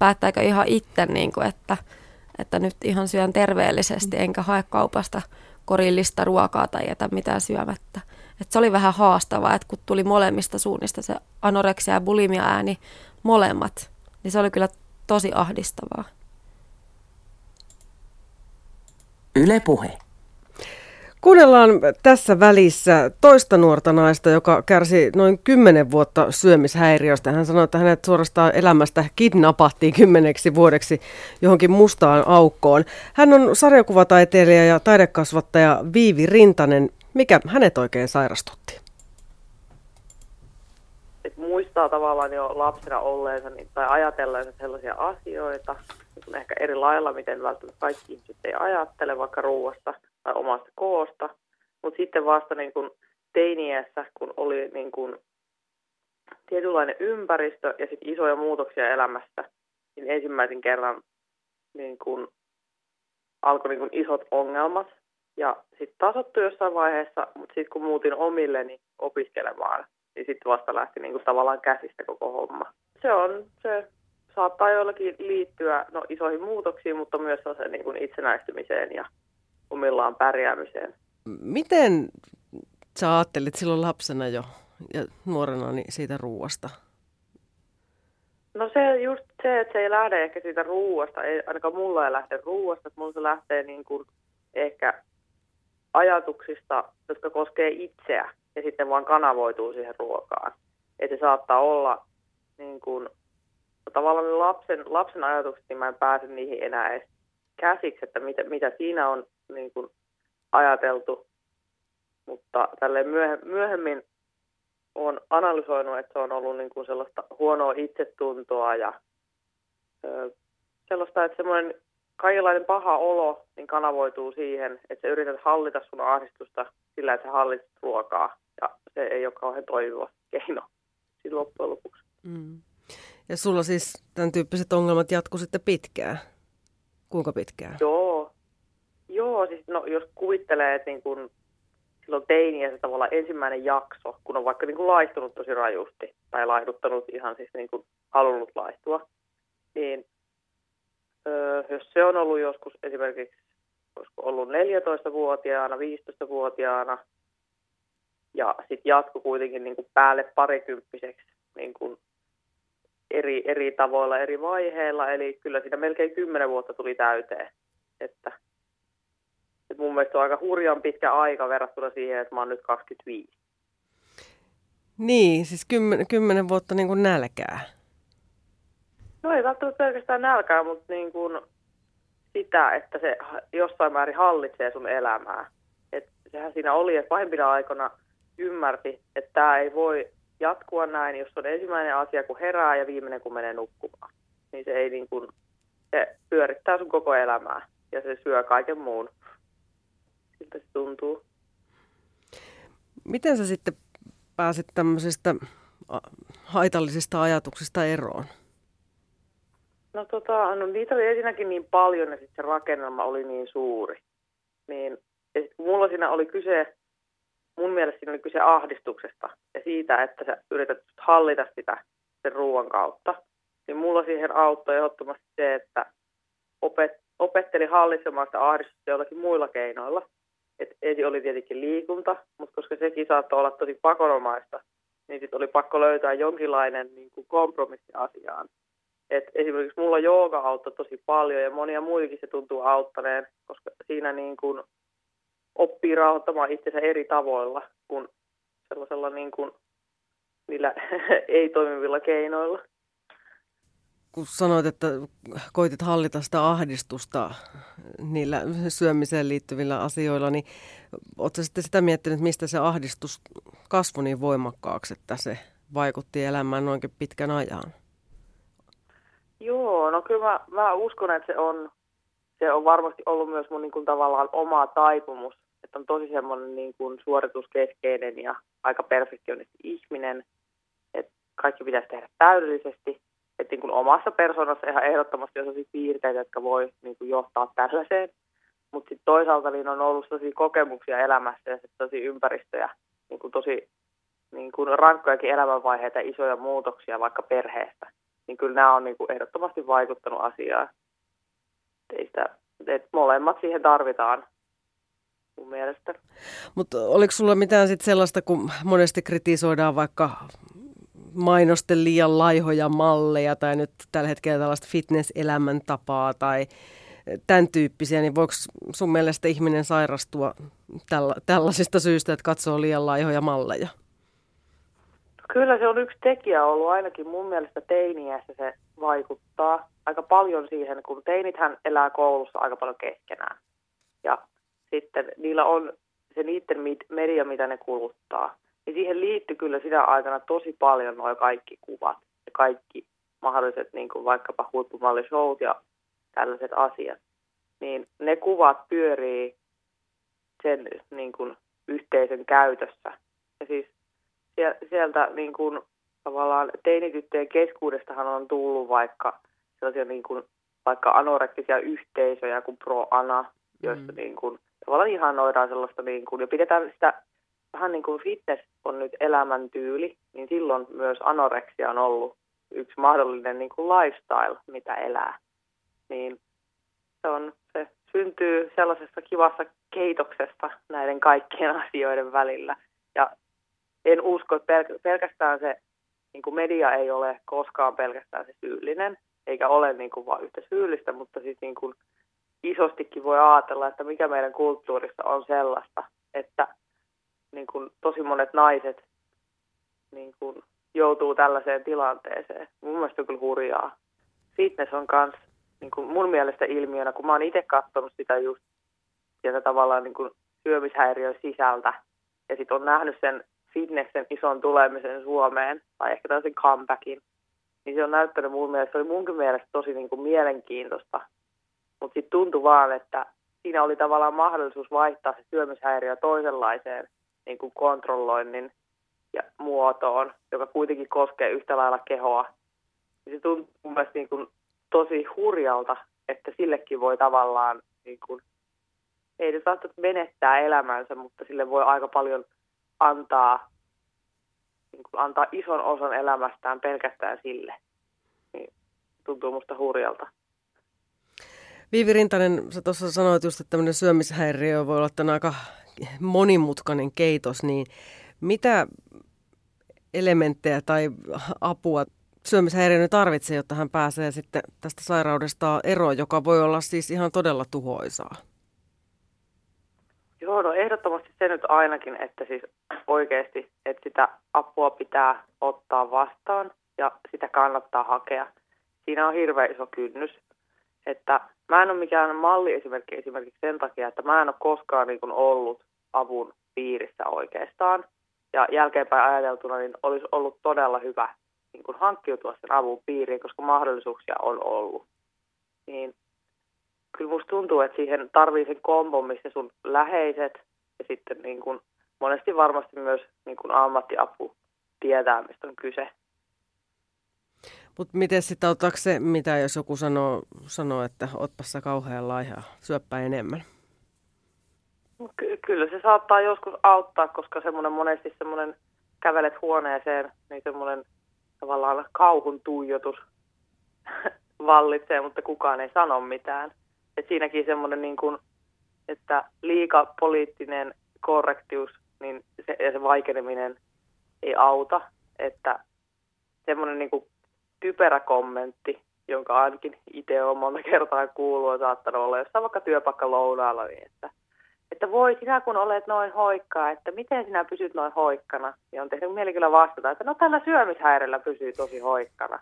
päättääkö ihan itse, niin kuin, että, että nyt ihan syön terveellisesti enkä hae kaupasta korillista ruokaa tai jätä mitään syömättä. Et se oli vähän haastavaa, että kun tuli molemmista suunnista se anoreksia ja bulimia ääni molemmat, niin se oli kyllä tosi ahdistavaa. Yle puhe. Kuunnellaan tässä välissä toista nuorta naista, joka kärsi noin kymmenen vuotta syömishäiriöstä. Hän sanoi, että hänet suorastaan elämästä kidnappattiin kymmeneksi vuodeksi johonkin mustaan aukkoon. Hän on sarjakuvataiteilija ja taidekasvattaja Viivi Rintanen. Mikä hänet oikein sairastutti? Et muistaa tavallaan jo lapsena olleensa niin, tai ajatelleensa sellaisia asioita, ehkä eri lailla, miten välttämättä kaikki ihmiset ei ajattele vaikka ruuasta tai omasta koosta. Mutta sitten vasta niin kun teiniässä, kun oli niin kun tietynlainen ympäristö ja sitten isoja muutoksia elämässä, niin ensimmäisen kerran niin kun alkoi niin kun isot ongelmat. Ja sitten tasottui jossain vaiheessa, mutta sitten kun muutin omilleni opiskelemaan, niin sitten vasta lähti niin kuin tavallaan käsistä koko homma. Se on, se saattaa jollakin liittyä no, isoihin muutoksiin, mutta myös niin kuin itsenäistymiseen ja omillaan pärjäämiseen. Miten sä ajattelit silloin lapsena jo ja nuorena niin siitä ruuasta? No se just se, että se ei lähde ehkä siitä ruuasta, ei, ainakaan mulla ei lähde ruuasta, että mulla se lähtee niin kuin ehkä ajatuksista, jotka koskee itseä ja sitten vaan kanavoituu siihen ruokaan. Että se saattaa olla niin kuin, tavallaan lapsen, lapsen ajatukset, niin mä en pääse niihin enää edes käsiksi, että mitä, mitä siinä on niin kuin ajateltu. Mutta tälleen myöhemmin olen analysoinut, että se on ollut niin kuin sellaista huonoa itsetuntoa ja ö, sellaista, että semmoinen kaikenlainen paha olo niin kanavoituu siihen, että sä yrität hallita sun ahdistusta sillä, että sä hallitset ruokaa. Ja se ei ole kauhean toimiva keino siinä loppujen lopuksi. Mm. Ja sulla siis tämän tyyppiset ongelmat jatku sitten pitkään? Kuinka pitkään? Joo. No, jos kuvittelee, että niin kun silloin teiniä se tavallaan ensimmäinen jakso, kun on vaikka niin kuin laistunut tosi rajusti tai laihduttanut ihan siis niin kuin halunnut laistua, niin öö, jos se on ollut joskus esimerkiksi olisiko ollut 14-vuotiaana, 15-vuotiaana, ja sitten jatku kuitenkin niin kuin päälle parikymppiseksi niin kuin eri, eri tavoilla, eri vaiheilla, eli kyllä siinä melkein kymmenen vuotta tuli täyteen. Että, että mun mielestä on aika hurjan pitkä aika verrattuna siihen, että mä oon nyt 25. Niin, siis kymmen, kymmenen vuotta niin kuin nälkää. No ei välttämättä pelkästään nälkää, mutta niin kuin sitä, että se jossain määrin hallitsee sun elämää. Et sehän siinä oli, että pahimpina aikoina ymmärti, että tämä ei voi jatkua näin, jos on ensimmäinen asia, kun herää ja viimeinen, kun menee nukkumaan. Niin se ei niin kuin, se pyörittää sun koko elämää ja se syö kaiken muun. Siltä se tuntuu. Miten sä sitten pääsit tämmöisistä haitallisista ajatuksista eroon? No, tota, no niitä oli ensinnäkin niin paljon ja sitten se rakennelma oli niin suuri. Niin, ja sit, kun mulla siinä oli kyse, mun mielestä siinä oli kyse ahdistuksesta ja siitä, että sä yrität hallita sitä sen ruoan kautta. Niin mulla siihen auttoi ehdottomasti se, että opet, opetteli hallitsemaan sitä ahdistusta jollakin muilla keinoilla. Et ensin oli tietenkin liikunta, mutta koska sekin saattoi olla tosi pakonomaista, niin sitten oli pakko löytää jonkinlainen niin kuin kompromissi asiaan. Et esimerkiksi mulla jooga auttoi tosi paljon ja monia muillakin se tuntuu auttaneen, koska siinä niin kuin oppii rauhoittamaan itsensä eri tavoilla kuin sellaisella niin kuin niillä ei-toimivilla keinoilla. Kun sanoit, että koitit hallita sitä ahdistusta niillä syömiseen liittyvillä asioilla, niin oletko sitten sitä miettinyt, mistä se ahdistus kasvoi niin voimakkaaksi, että se vaikutti elämään noinkin pitkän ajan? Joo, no kyllä mä, mä uskon, että se on, se on varmasti ollut myös mun niin kuin, tavallaan oma taipumus, että on tosi semmoinen niin kuin, suorituskeskeinen ja aika perfektionisti ihminen, että kaikki pitäisi tehdä täydellisesti, että niin kuin omassa persoonassa ihan ehdottomasti on sellaisia piirteitä, jotka voi niin kuin johtaa tällaiseen. Mutta sitten toisaalta niin on ollut sellaisia kokemuksia elämässä ja sellaisia ympäristöjä, niin kuin tosi niin kuin rankkojakin elämänvaiheita, isoja muutoksia vaikka perheestä. Niin kyllä nämä on niin kuin ehdottomasti vaikuttanut asiaan. Ei sitä, että molemmat siihen tarvitaan mun mielestä. Mutta oliko sulla mitään sit sellaista, kun monesti kritisoidaan vaikka mainosten liian laihoja malleja tai nyt tällä hetkellä tällaista fitness-elämäntapaa tai tämän tyyppisiä, niin voiko sun mielestä ihminen sairastua tälla, tällaisista syistä, että katsoo liian laihoja malleja? Kyllä se on yksi tekijä ollut, ainakin mun mielestä teiniässä se vaikuttaa aika paljon siihen, kun teinithän elää koulussa aika paljon keskenään. Ja sitten niillä on se niiden media, mitä ne kuluttaa. Niin siihen liittyy kyllä sitä aikana tosi paljon nuo kaikki kuvat ja kaikki mahdolliset niin kuin vaikkapa huippumallishout ja tällaiset asiat. Niin ne kuvat pyörii sen niin kuin, yhteisön käytössä. Ja siis sieltä niin kuin, tavallaan teinityttöjen keskuudestahan on tullut vaikka sellaisia niin kuin, vaikka anorektisia yhteisöjä kuin Pro Ana, joissa mm. niin kuin, tavallaan ihanoidaan sellaista niin kuin, ja pidetään sitä vähän niin kuin fitness on nyt elämäntyyli, niin silloin myös anoreksia on ollut yksi mahdollinen niin kuin lifestyle, mitä elää. Niin se, on, se syntyy sellaisessa kivassa keitoksesta näiden kaikkien asioiden välillä. Ja en usko, että pelkästään se niin kuin media ei ole koskaan pelkästään se syyllinen, eikä ole niin kuin vain yhtä syyllistä, mutta siis niin kuin isostikin voi ajatella, että mikä meidän kulttuurissa on sellaista, että niin kuin tosi monet naiset niin kuin joutuu tällaiseen tilanteeseen. Mun mielestä on kyllä hurjaa. Fitness on myös niin mun mielestä ilmiönä, kun mä oon itse katsonut sitä just sieltä tavallaan niin kuin syömishäiriön sisältä ja sitten on nähnyt sen fitnessen ison tulemisen Suomeen tai ehkä tällaisen comebackin, niin se on näyttänyt mun mielestä, se oli munkin mielestä tosi niin kuin mielenkiintoista. Mutta sitten tuntui vaan, että siinä oli tavallaan mahdollisuus vaihtaa se syömishäiriö toisenlaiseen niin kuin kontrolloinnin ja muotoon, joka kuitenkin koskee yhtä lailla kehoa. Se tuntuu mielestä niin kuin tosi hurjalta, että sillekin voi tavallaan, niin kuin, ei nyt välttämättä menettää elämänsä, mutta sille voi aika paljon antaa, niin kuin antaa ison osan elämästään pelkästään sille. Niin tuntuu musta hurjalta. Viivi Rintanen, sä tuossa sanoit just, että tämmöinen syömishäiriö voi olla aika monimutkainen keitos, niin mitä elementtejä tai apua syömishäiriöinen tarvitsee, jotta hän pääsee sitten tästä sairaudesta eroon, joka voi olla siis ihan todella tuhoisaa? Joo, no ehdottomasti se nyt ainakin, että siis oikeasti, että sitä apua pitää ottaa vastaan ja sitä kannattaa hakea. Siinä on hirveän iso kynnys, että mä en ole mikään malli esimerkki esimerkiksi sen takia, että mä en ole koskaan niin ollut avun piirissä oikeastaan. Ja jälkeenpäin ajateltuna niin olisi ollut todella hyvä niin kuin hankkiutua sen avun piiriin, koska mahdollisuuksia on ollut. Niin kyllä musta tuntuu, että siihen tarvii sen kombon, missä sun läheiset ja sitten niin kuin monesti varmasti myös niin kuin ammattiapu tietää, mistä on kyse. Mutta miten sitten auttaako se, mitä jos joku sanoo, sanoo että otpassa kauhean laihaa, syöppä enemmän? Ky- kyllä se saattaa joskus auttaa, koska semmoinen monesti semmoinen kävelet huoneeseen, niin semmoinen tavallaan kauhun tuijotus vallitsee, mutta kukaan ei sano mitään. Et siinäkin semmoinen, niin kuin, että liika poliittinen korrektius niin se, ja se vaikeneminen ei auta. Että semmoinen niin kuin typerä kommentti, jonka ainakin itse olen monta kertaa kuullut, on saattanut olla jossain vaikka työpaikka lounaalla, niin että, että voi sinä kun olet noin hoikkaa, että miten sinä pysyt noin hoikkana. Ja on tehnyt mieli kyllä vastata, että no tällä syömishäirellä pysyy tosi hoikkana.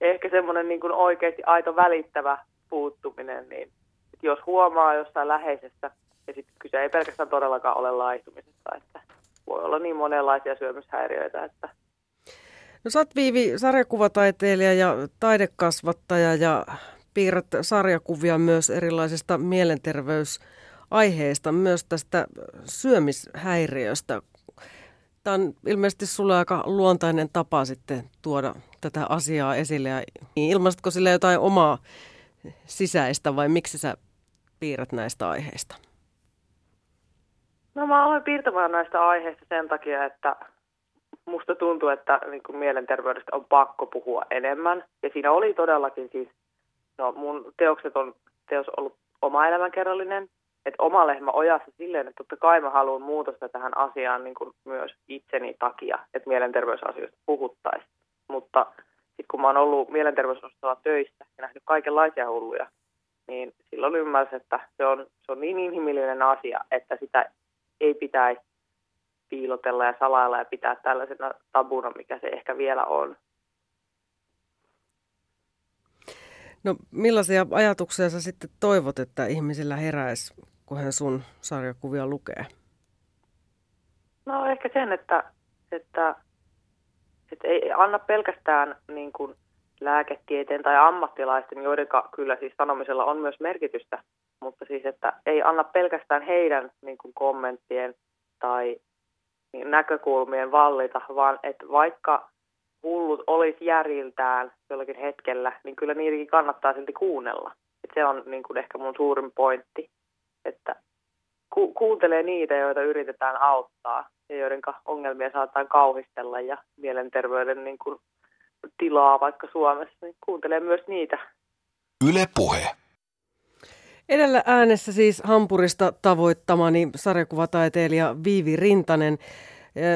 Ja ehkä semmoinen niin kuin oikeasti aito välittävä puuttuminen, niin että jos huomaa jossain läheisessä, ja sitten kyse ei pelkästään todellakaan ole laistumisesta, että voi olla niin monenlaisia syömishäiriöitä, että No sä oot Viivi sarjakuvataiteilija ja taidekasvattaja ja piirrät sarjakuvia myös erilaisista mielenterveysaiheista, myös tästä syömishäiriöstä. Tämä on ilmeisesti sulle aika luontainen tapa sitten tuoda tätä asiaa esille ja ilmaisitko sille jotain omaa sisäistä vai miksi sä piirrät näistä aiheista? No mä aloin piirtämään näistä aiheista sen takia, että musta tuntuu, että niin kuin mielenterveydestä on pakko puhua enemmän. Ja siinä oli todellakin siis, no mun teokset on teos ollut oma elämänkerrallinen, että oma lehmä ojassa silleen, että totta kai mä haluan muutosta tähän asiaan niin kuin myös itseni takia, että mielenterveysasioista puhuttaisiin. Mutta sitten kun mä oon ollut mielenterveysosastolla töissä ja nähnyt kaikenlaisia hulluja, niin silloin ymmärsin, että se on, se on niin inhimillinen asia, että sitä ei pitäisi piilotella ja salailla ja pitää tällaisena tabuna, mikä se ehkä vielä on. No millaisia ajatuksia sä sitten toivot, että ihmisillä heräisi, kun hän sun sarjakuvia lukee? No ehkä sen, että, että, että ei anna pelkästään niin kuin lääketieteen tai ammattilaisten, joiden kyllä siis sanomisella on myös merkitystä, mutta siis, että ei anna pelkästään heidän niin kuin kommenttien tai näkökulmien vallita, vaan että vaikka hullut olisi järjiltään jollakin hetkellä, niin kyllä niitäkin kannattaa silti kuunnella. Et se on niin kuin ehkä mun suurin pointti, että ku- kuuntelee niitä, joita yritetään auttaa ja joiden ongelmia saataan kauhistella ja mielenterveyden niin kuin tilaa vaikka Suomessa, niin kuuntelee myös niitä. Yle Puhe. Edellä äänessä siis Hampurista tavoittamani sarjakuvataiteilija Viivi Rintanen.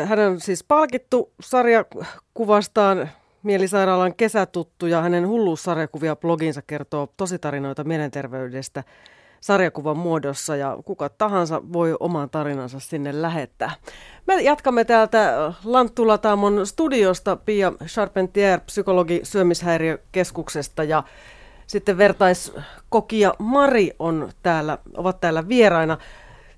Hän on siis palkittu sarjakuvastaan Mielisairaalan kesätuttu ja hänen hulluussarjakuvia bloginsa kertoo tositarinoita mielenterveydestä sarjakuvan muodossa ja kuka tahansa voi oman tarinansa sinne lähettää. Me jatkamme täältä Lanttulataamon studiosta Pia Charpentier, psykologi syömishäiriökeskuksesta ja sitten vertaiskokia Mari on täällä, ovat täällä vieraina.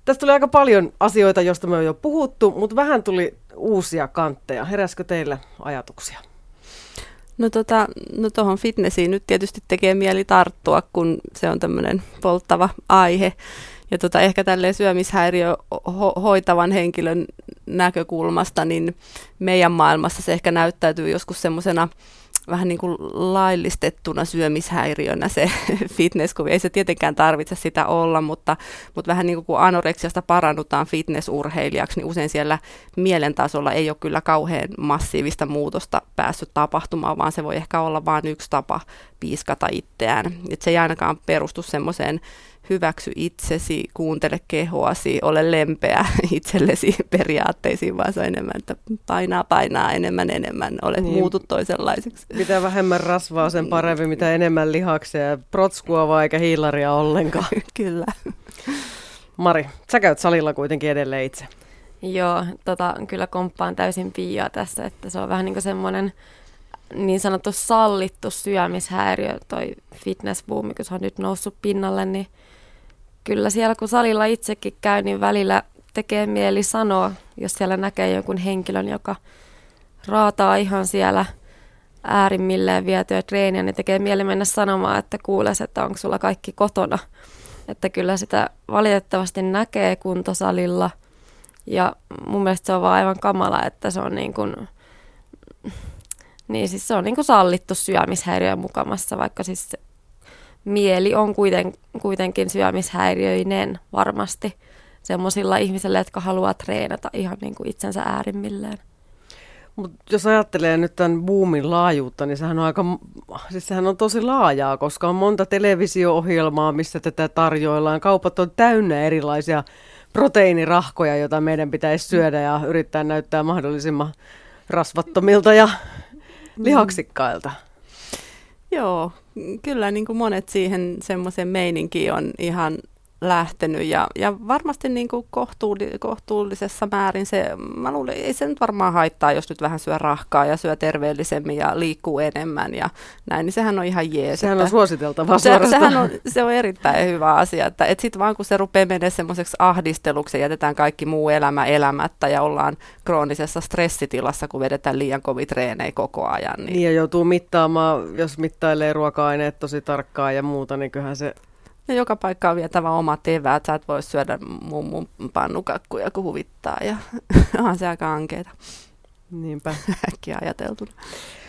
Tästä tuli aika paljon asioita, joista me on jo puhuttu, mutta vähän tuli uusia kantteja. Heräskö teille ajatuksia? No tota, no fitnessiin nyt tietysti tekee mieli tarttua, kun se on tämmöinen polttava aihe. Ja tota, ehkä tälleen syömishäiriö ho- hoitavan henkilön näkökulmasta, niin meidän maailmassa se ehkä näyttäytyy joskus semmoisena vähän niin kuin laillistettuna syömishäiriönä se fitnesskuvi. Ei se tietenkään tarvitse sitä olla, mutta, mutta vähän niin kuin kun anoreksiasta parannutaan fitnessurheilijaksi, niin usein siellä mielen tasolla ei ole kyllä kauhean massiivista muutosta päässyt tapahtumaan, vaan se voi ehkä olla vain yksi tapa piiskata itseään. Et se ei ainakaan perustu semmoiseen hyväksy itsesi, kuuntele kehoasi, ole lempeä itsellesi periaatteisiin, vaan se on enemmän, että painaa, painaa enemmän, enemmän, olet niin. muutu toisenlaiseksi. Mitä vähemmän rasvaa, sen parempi, mitä enemmän lihaksia ja protskua eikä hiilaria ollenkaan. Kyllä. Mari, sä käyt salilla kuitenkin edelleen itse. Joo, tota, kyllä komppaan täysin Piaa tässä, että se on vähän niin kuin semmoinen niin sanottu sallittu syömishäiriö, toi fitnessbuumi, kun se on nyt noussut pinnalle, niin kyllä siellä kun salilla itsekin käy, niin välillä tekee mieli sanoa, jos siellä näkee jonkun henkilön, joka raataa ihan siellä äärimmilleen vietyä treeniä, niin tekee mieli mennä sanomaan, että kuules, että onko sulla kaikki kotona. Että kyllä sitä valitettavasti näkee kuntosalilla. Ja mun mielestä se on vaan aivan kamala, että se on niin kuin, niin siis se on niin kuin sallittu syömishäiriö mukamassa, vaikka siis mieli on kuiten, kuitenkin syömishäiriöinen varmasti semmoisilla ihmisillä, jotka haluaa treenata ihan niin kuin itsensä äärimmilleen. Mut jos ajattelee nyt tämän boomin laajuutta, niin sehän on, aika, siis sehän on tosi laajaa, koska on monta televisio-ohjelmaa, missä tätä tarjoillaan. Kaupat on täynnä erilaisia proteiinirahkoja, joita meidän pitäisi syödä ja yrittää näyttää mahdollisimman rasvattomilta ja lihaksikkailta. Joo, kyllä niin kuin monet siihen semmoisen meininkiin on ihan lähtenyt ja, ja varmasti niin kuin kohtuulli, kohtuullisessa määrin se, mä luulen, ei se nyt varmaan haittaa, jos nyt vähän syö rahkaa ja syö terveellisemmin ja liikkuu enemmän ja näin, niin sehän on ihan jees. Sehän on suositeltavaa se, sehän on, se on erittäin hyvä asia, että et sitten vaan kun se rupeaa menemään semmoiseksi ahdisteluksi ja jätetään kaikki muu elämä elämättä ja ollaan kroonisessa stressitilassa, kun vedetään liian kovit treenejä koko ajan. Niin. niin ja joutuu mittaamaan, jos mittailee ruoka-aineet tosi tarkkaan ja muuta, niin kyllähän se ja joka paikka on vietävä omat eväät. Sä et voi syödä mummun pannukakkuja, kun huvittaa. Ja onhan se aika ankeeta. Niinpä. Äkkiä ajateltuna.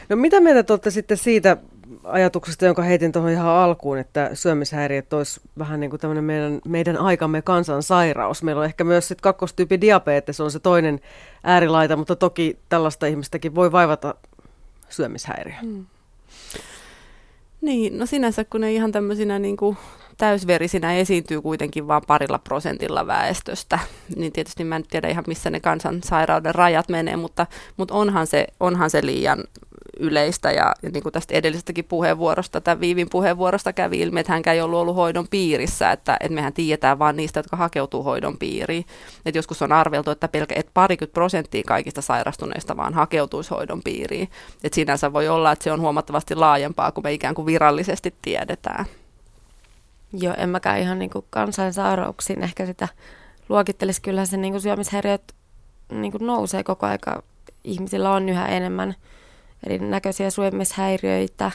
No mitä mieltä te olette sitten siitä ajatuksesta, jonka heitin tuohon ihan alkuun, että syömishäiriöt olisi vähän niin kuin tämmöinen meidän, meidän aikamme kansansairaus. Meillä on ehkä myös sitten kakkostyyppi diabetes, on se toinen äärilaita, mutta toki tällaista ihmistäkin voi vaivata syömishäiriö. Hmm. Niin, no sinänsä kun ne ihan tämmöisinä niin kuin täysverisinä esiintyy kuitenkin vain parilla prosentilla väestöstä, niin tietysti mä en tiedä ihan missä ne kansansairauden rajat menee, mutta, mutta onhan, se, onhan se liian yleistä ja, ja niin kuin tästä edellisestäkin puheenvuorosta, tämän Viivin puheenvuorosta kävi ilmi, että hänkään ei ollut ollut hoidon piirissä, että, että mehän tiedetään vain niistä, jotka hakeutuu hoidon piiriin. Että joskus on arveltu, että, pelkä, että parikymmentä prosenttia kaikista sairastuneista vaan hakeutuisi hoidon piiriin. Että sinänsä voi olla, että se on huomattavasti laajempaa kuin me ikään kuin virallisesti tiedetään. Joo, en mäkään ihan niin kuin kansansairauksiin ehkä sitä luokittelisi. Kyllä se niin kuin syömishäiriöt niin kuin nousee koko aika. Ihmisillä on yhä enemmän erinäköisiä syömishäiriöitä.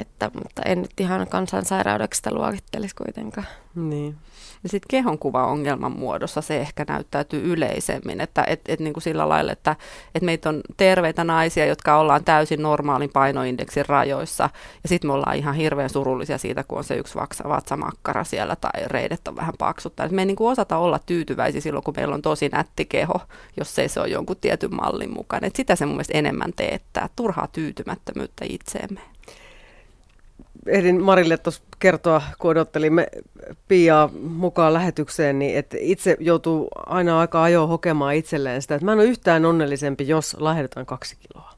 Että, mutta en nyt ihan kansansairaudeksi sitä luokittelisi kuitenkaan. Niin. Ja sitten kehonkuva-ongelman muodossa se ehkä näyttäytyy yleisemmin, että et, et niin kuin sillä lailla, että et meitä on terveitä naisia, jotka ollaan täysin normaalin painoindeksin rajoissa, ja sitten me ollaan ihan hirveän surullisia siitä, kun on se yksi vatsamakkara siellä tai reidet on vähän paksutta. Et me ei niin kuin osata olla tyytyväisiä silloin, kun meillä on tosi nätti keho, jos ei se ole jonkun tietyn mallin mukaan. Et sitä se mun mielestä enemmän teettää, turhaa tyytymättömyyttä itseemme ehdin Marille tuossa kertoa, kun odottelimme Piaa mukaan lähetykseen, niin että itse joutuu aina aika ajoa hokemaan itselleen sitä, että mä en ole yhtään onnellisempi, jos lahdetaan kaksi kiloa.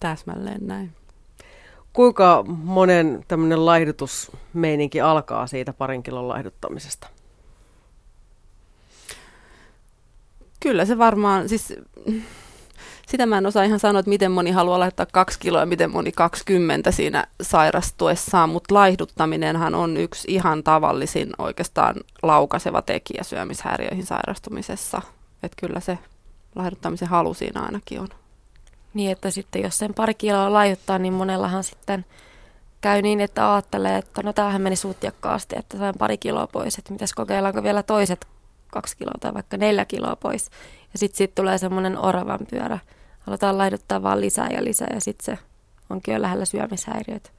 Täsmälleen näin. Kuinka monen tämmöinen laihdutusmeininki alkaa siitä parin kilon laihduttamisesta? Kyllä se varmaan, siis sitä mä en osaa ihan sanoa, että miten moni haluaa laittaa kaksi kiloa ja miten moni 20 siinä sairastuessaan, mutta laihduttaminenhan on yksi ihan tavallisin oikeastaan laukaseva tekijä syömishäiriöihin sairastumisessa. Että kyllä se laihduttamisen halu siinä ainakin on. Niin, että sitten jos sen pari kiloa laihuttaa, niin monellahan sitten käy niin, että ajattelee, että no tämähän meni suutjakkaasti, että sain pari kiloa pois, että mitäs kokeillaanko vielä toiset kaksi kiloa tai vaikka neljä kiloa pois. Ja sitten sit tulee semmoinen oravan pyörä aletaan laiduttaa vaan lisää ja lisää ja sitten se onkin jo lähellä syömishäiriöitä.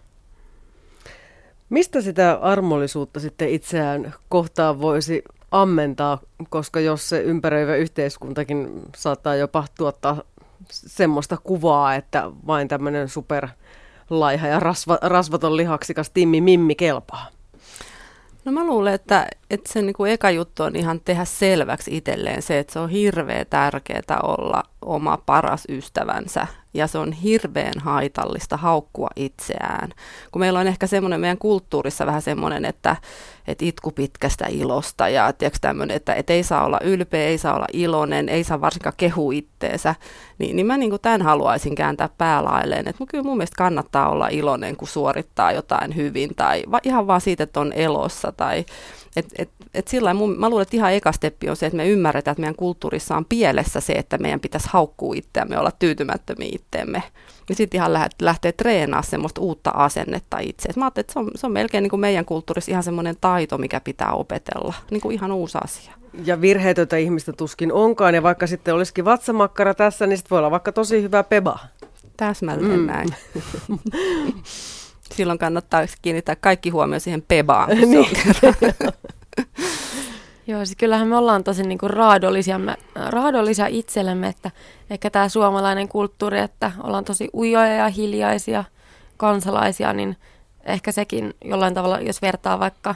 Mistä sitä armollisuutta sitten itseään kohtaan voisi ammentaa, koska jos se ympäröivä yhteiskuntakin saattaa jopa tuottaa semmoista kuvaa, että vain tämmöinen superlaiha ja rasva, rasvaton lihaksikas Timmi Mimmi kelpaa? No mä luulen, että, että se niin kuin eka juttu on ihan tehdä selväksi itselleen se, että se on hirveän tärkeää olla oma paras ystävänsä ja se on hirveän haitallista haukkua itseään. Kun meillä on ehkä semmoinen meidän kulttuurissa vähän semmoinen, että, että itku pitkästä ilosta ja tämmöinen, että, että ei saa olla ylpeä, ei saa olla iloinen, ei saa varsinkaan kehu itteensä, niin, niin mä niin kuin tämän haluaisin kääntää päälailleen, että kyllä mun mielestä kannattaa olla iloinen, kun suorittaa jotain hyvin tai va, ihan vaan siitä, että on elossa tai et, et, et sillä mun, mä luulen, että ihan eka on se, että me ymmärretään, että meidän kulttuurissa on pielessä se, että meidän pitäisi haukkua itseämme, olla tyytymättömiä itteemme. Ja sitten ihan lähtee, lähtee treenaamaan semmoista uutta asennetta itse. Et mä ajattelin, että se on, se on melkein niin kuin meidän kulttuurissa ihan semmoinen taito, mikä pitää opetella. Niin kuin ihan uusi asia. Ja virheetöntä ihmistä tuskin onkaan. Ja vaikka sitten olisikin vatsamakkara tässä, niin sitten voi olla vaikka tosi hyvä peba. Täsmälleen mm. näin. silloin kannattaa kiinnittää kaikki huomio siihen pebaan. niin. Joo, siis kyllähän me ollaan tosi niinku raadollisia, me, raadollisia itsellemme, että ehkä tämä suomalainen kulttuuri, että ollaan tosi ujoja ja hiljaisia kansalaisia, niin ehkä sekin jollain tavalla, jos vertaa vaikka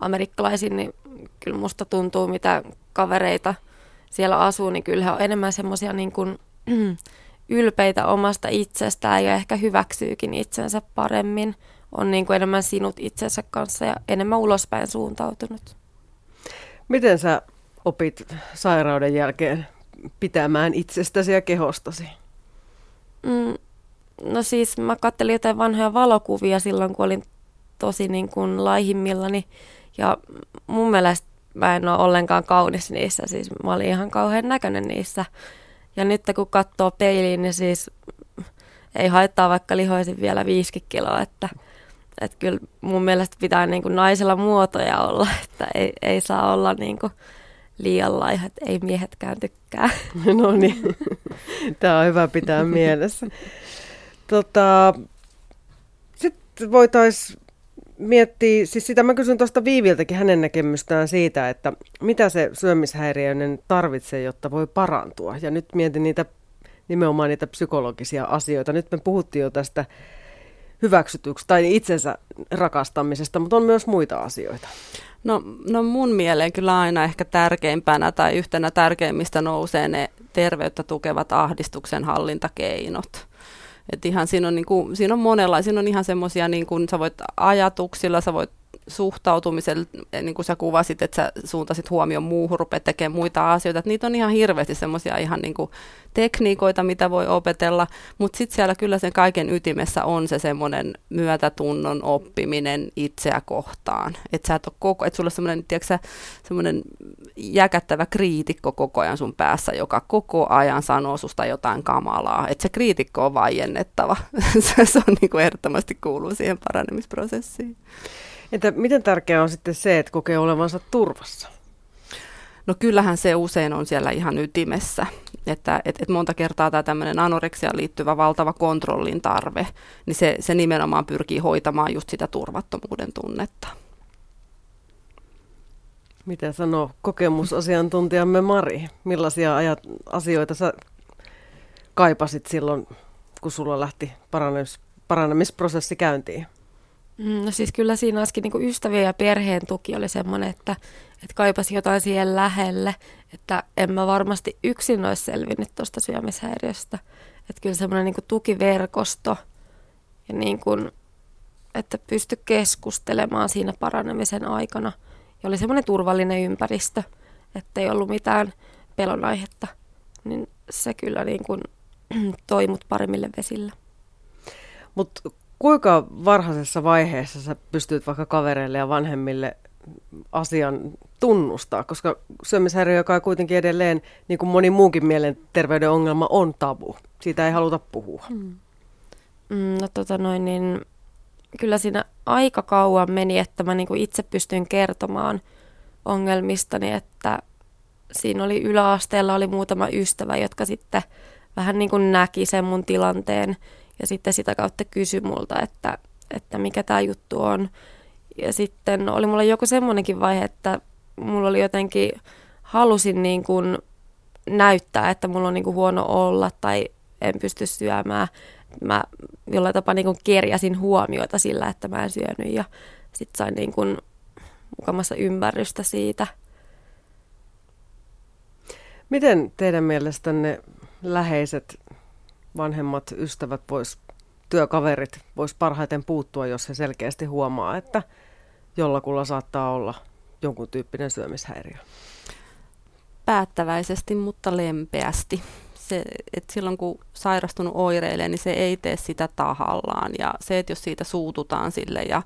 amerikkalaisiin, niin kyllä musta tuntuu, mitä kavereita siellä asuu, niin kyllä he on enemmän semmoisia niin kuin, ylpeitä omasta itsestään ja ehkä hyväksyykin itsensä paremmin. On niin kuin enemmän sinut itsensä kanssa ja enemmän ulospäin suuntautunut. Miten sä opit sairauden jälkeen pitämään itsestäsi ja kehostasi? Mm, no siis mä kattelin jotain vanhoja valokuvia silloin, kun olin tosi niin kuin laihimmillani. Ja mun mielestä mä en ole ollenkaan kaunis niissä. Siis mä olin ihan kauhean näköinen niissä. Ja nyt kun katsoo peiliin, niin siis ei haittaa vaikka lihoisin vielä 50 kiloa, että, että kyllä mun mielestä pitää niin kuin naisella muotoja olla, että ei, ei saa olla niin kuin liian laihat, ei miehetkään tykkää. No niin, tämä on hyvä pitää mielessä. Tota, Sitten voitaisiin miettiä, siis sitä mä kysyn tuosta Viiviltäkin hänen näkemystään siitä, että mitä se syömishäiriöinen tarvitsee, jotta voi parantua. Ja nyt mietin niitä nimenomaan niitä psykologisia asioita. Nyt me puhuttiin jo tästä hyväksytyksi tai itsensä rakastamisesta, mutta on myös muita asioita. No, no mun mieleen kyllä aina ehkä tärkeimpänä tai yhtenä tärkeimmistä nousee ne terveyttä tukevat ahdistuksen hallintakeinot. Et ihan siinä on, niin kuin, siinä on monenlaisia, siinä on ihan semmoisia, niin kuin sä voit ajatuksilla, sä voit suhtautumisella, eh, niin kuin sä kuvasit, että sä suuntasit huomioon muuhun, rupeat tekemään muita asioita, että niitä on ihan hirveästi semmoisia ihan niin kuin tekniikoita, mitä voi opetella, mutta sitten siellä kyllä sen kaiken ytimessä on se semmoinen myötätunnon oppiminen itseä kohtaan, että sä et ole koko, että sulla on semmoinen, semmoinen jäkättävä kriitikko koko ajan sun päässä, joka koko ajan sanoo susta jotain kamalaa, että se kriitikko on vaiennettava, se on niin kuin ehdottomasti kuuluu siihen paranemisprosessiin. Entä miten tärkeää on sitten se, että kokee olevansa turvassa? No kyllähän se usein on siellä ihan ytimessä, että et, et monta kertaa tämä tämmöinen anoreksiaan liittyvä valtava kontrollin tarve, niin se, se nimenomaan pyrkii hoitamaan just sitä turvattomuuden tunnetta. Mitä sanoo kokemusasiantuntijamme Mari? Millaisia ajat, asioita sä kaipasit silloin, kun sulla lähti paranemis, paranemisprosessi käyntiin? Mm, no siis kyllä siinä olisikin niin ystävien ja perheen tuki oli semmoinen, että, että kaipasi jotain siihen lähelle, että en mä varmasti yksin olisi selvinnyt tuosta syömishäiriöstä. Että kyllä semmoinen niin tukiverkosto ja niin kuin, että pysty keskustelemaan siinä paranemisen aikana. Ja oli semmoinen turvallinen ympäristö, että ei ollut mitään pelon aihetta. Niin se kyllä niin kuin toi mut paremmille vesille. Mutta kuinka varhaisessa vaiheessa sä pystyt vaikka kavereille ja vanhemmille asian tunnustaa, koska syömishäiriö, joka kuitenkin edelleen, niin kuin moni muukin mielenterveyden ongelma, on tabu. Siitä ei haluta puhua. Mm. Mm, no tota noin, niin kyllä siinä aika kauan meni, että mä niin kuin itse pystyin kertomaan ongelmistani, että siinä oli yläasteella oli muutama ystävä, jotka sitten vähän niin kuin näki sen mun tilanteen ja sitten sitä kautta kysyi multa, että, että mikä tämä juttu on. Ja sitten oli mulla joku semmoinenkin vaihe, että mulla oli jotenkin, halusin niin kuin näyttää, että mulla on niin kuin huono olla tai en pysty syömään. Mä jollain tapaa niin kuin kerjäsin huomioita sillä, että mä en syönyt ja sitten sain niin kuin mukamassa ymmärrystä siitä. Miten teidän mielestänne läheiset vanhemmat ystävät vois, työkaverit vois parhaiten puuttua, jos he selkeästi huomaa, että jollakulla saattaa olla jonkun tyyppinen syömishäiriö? Päättäväisesti, mutta lempeästi se, että silloin kun sairastunut oireilee, niin se ei tee sitä tahallaan. Ja se, että jos siitä suututaan sille ja,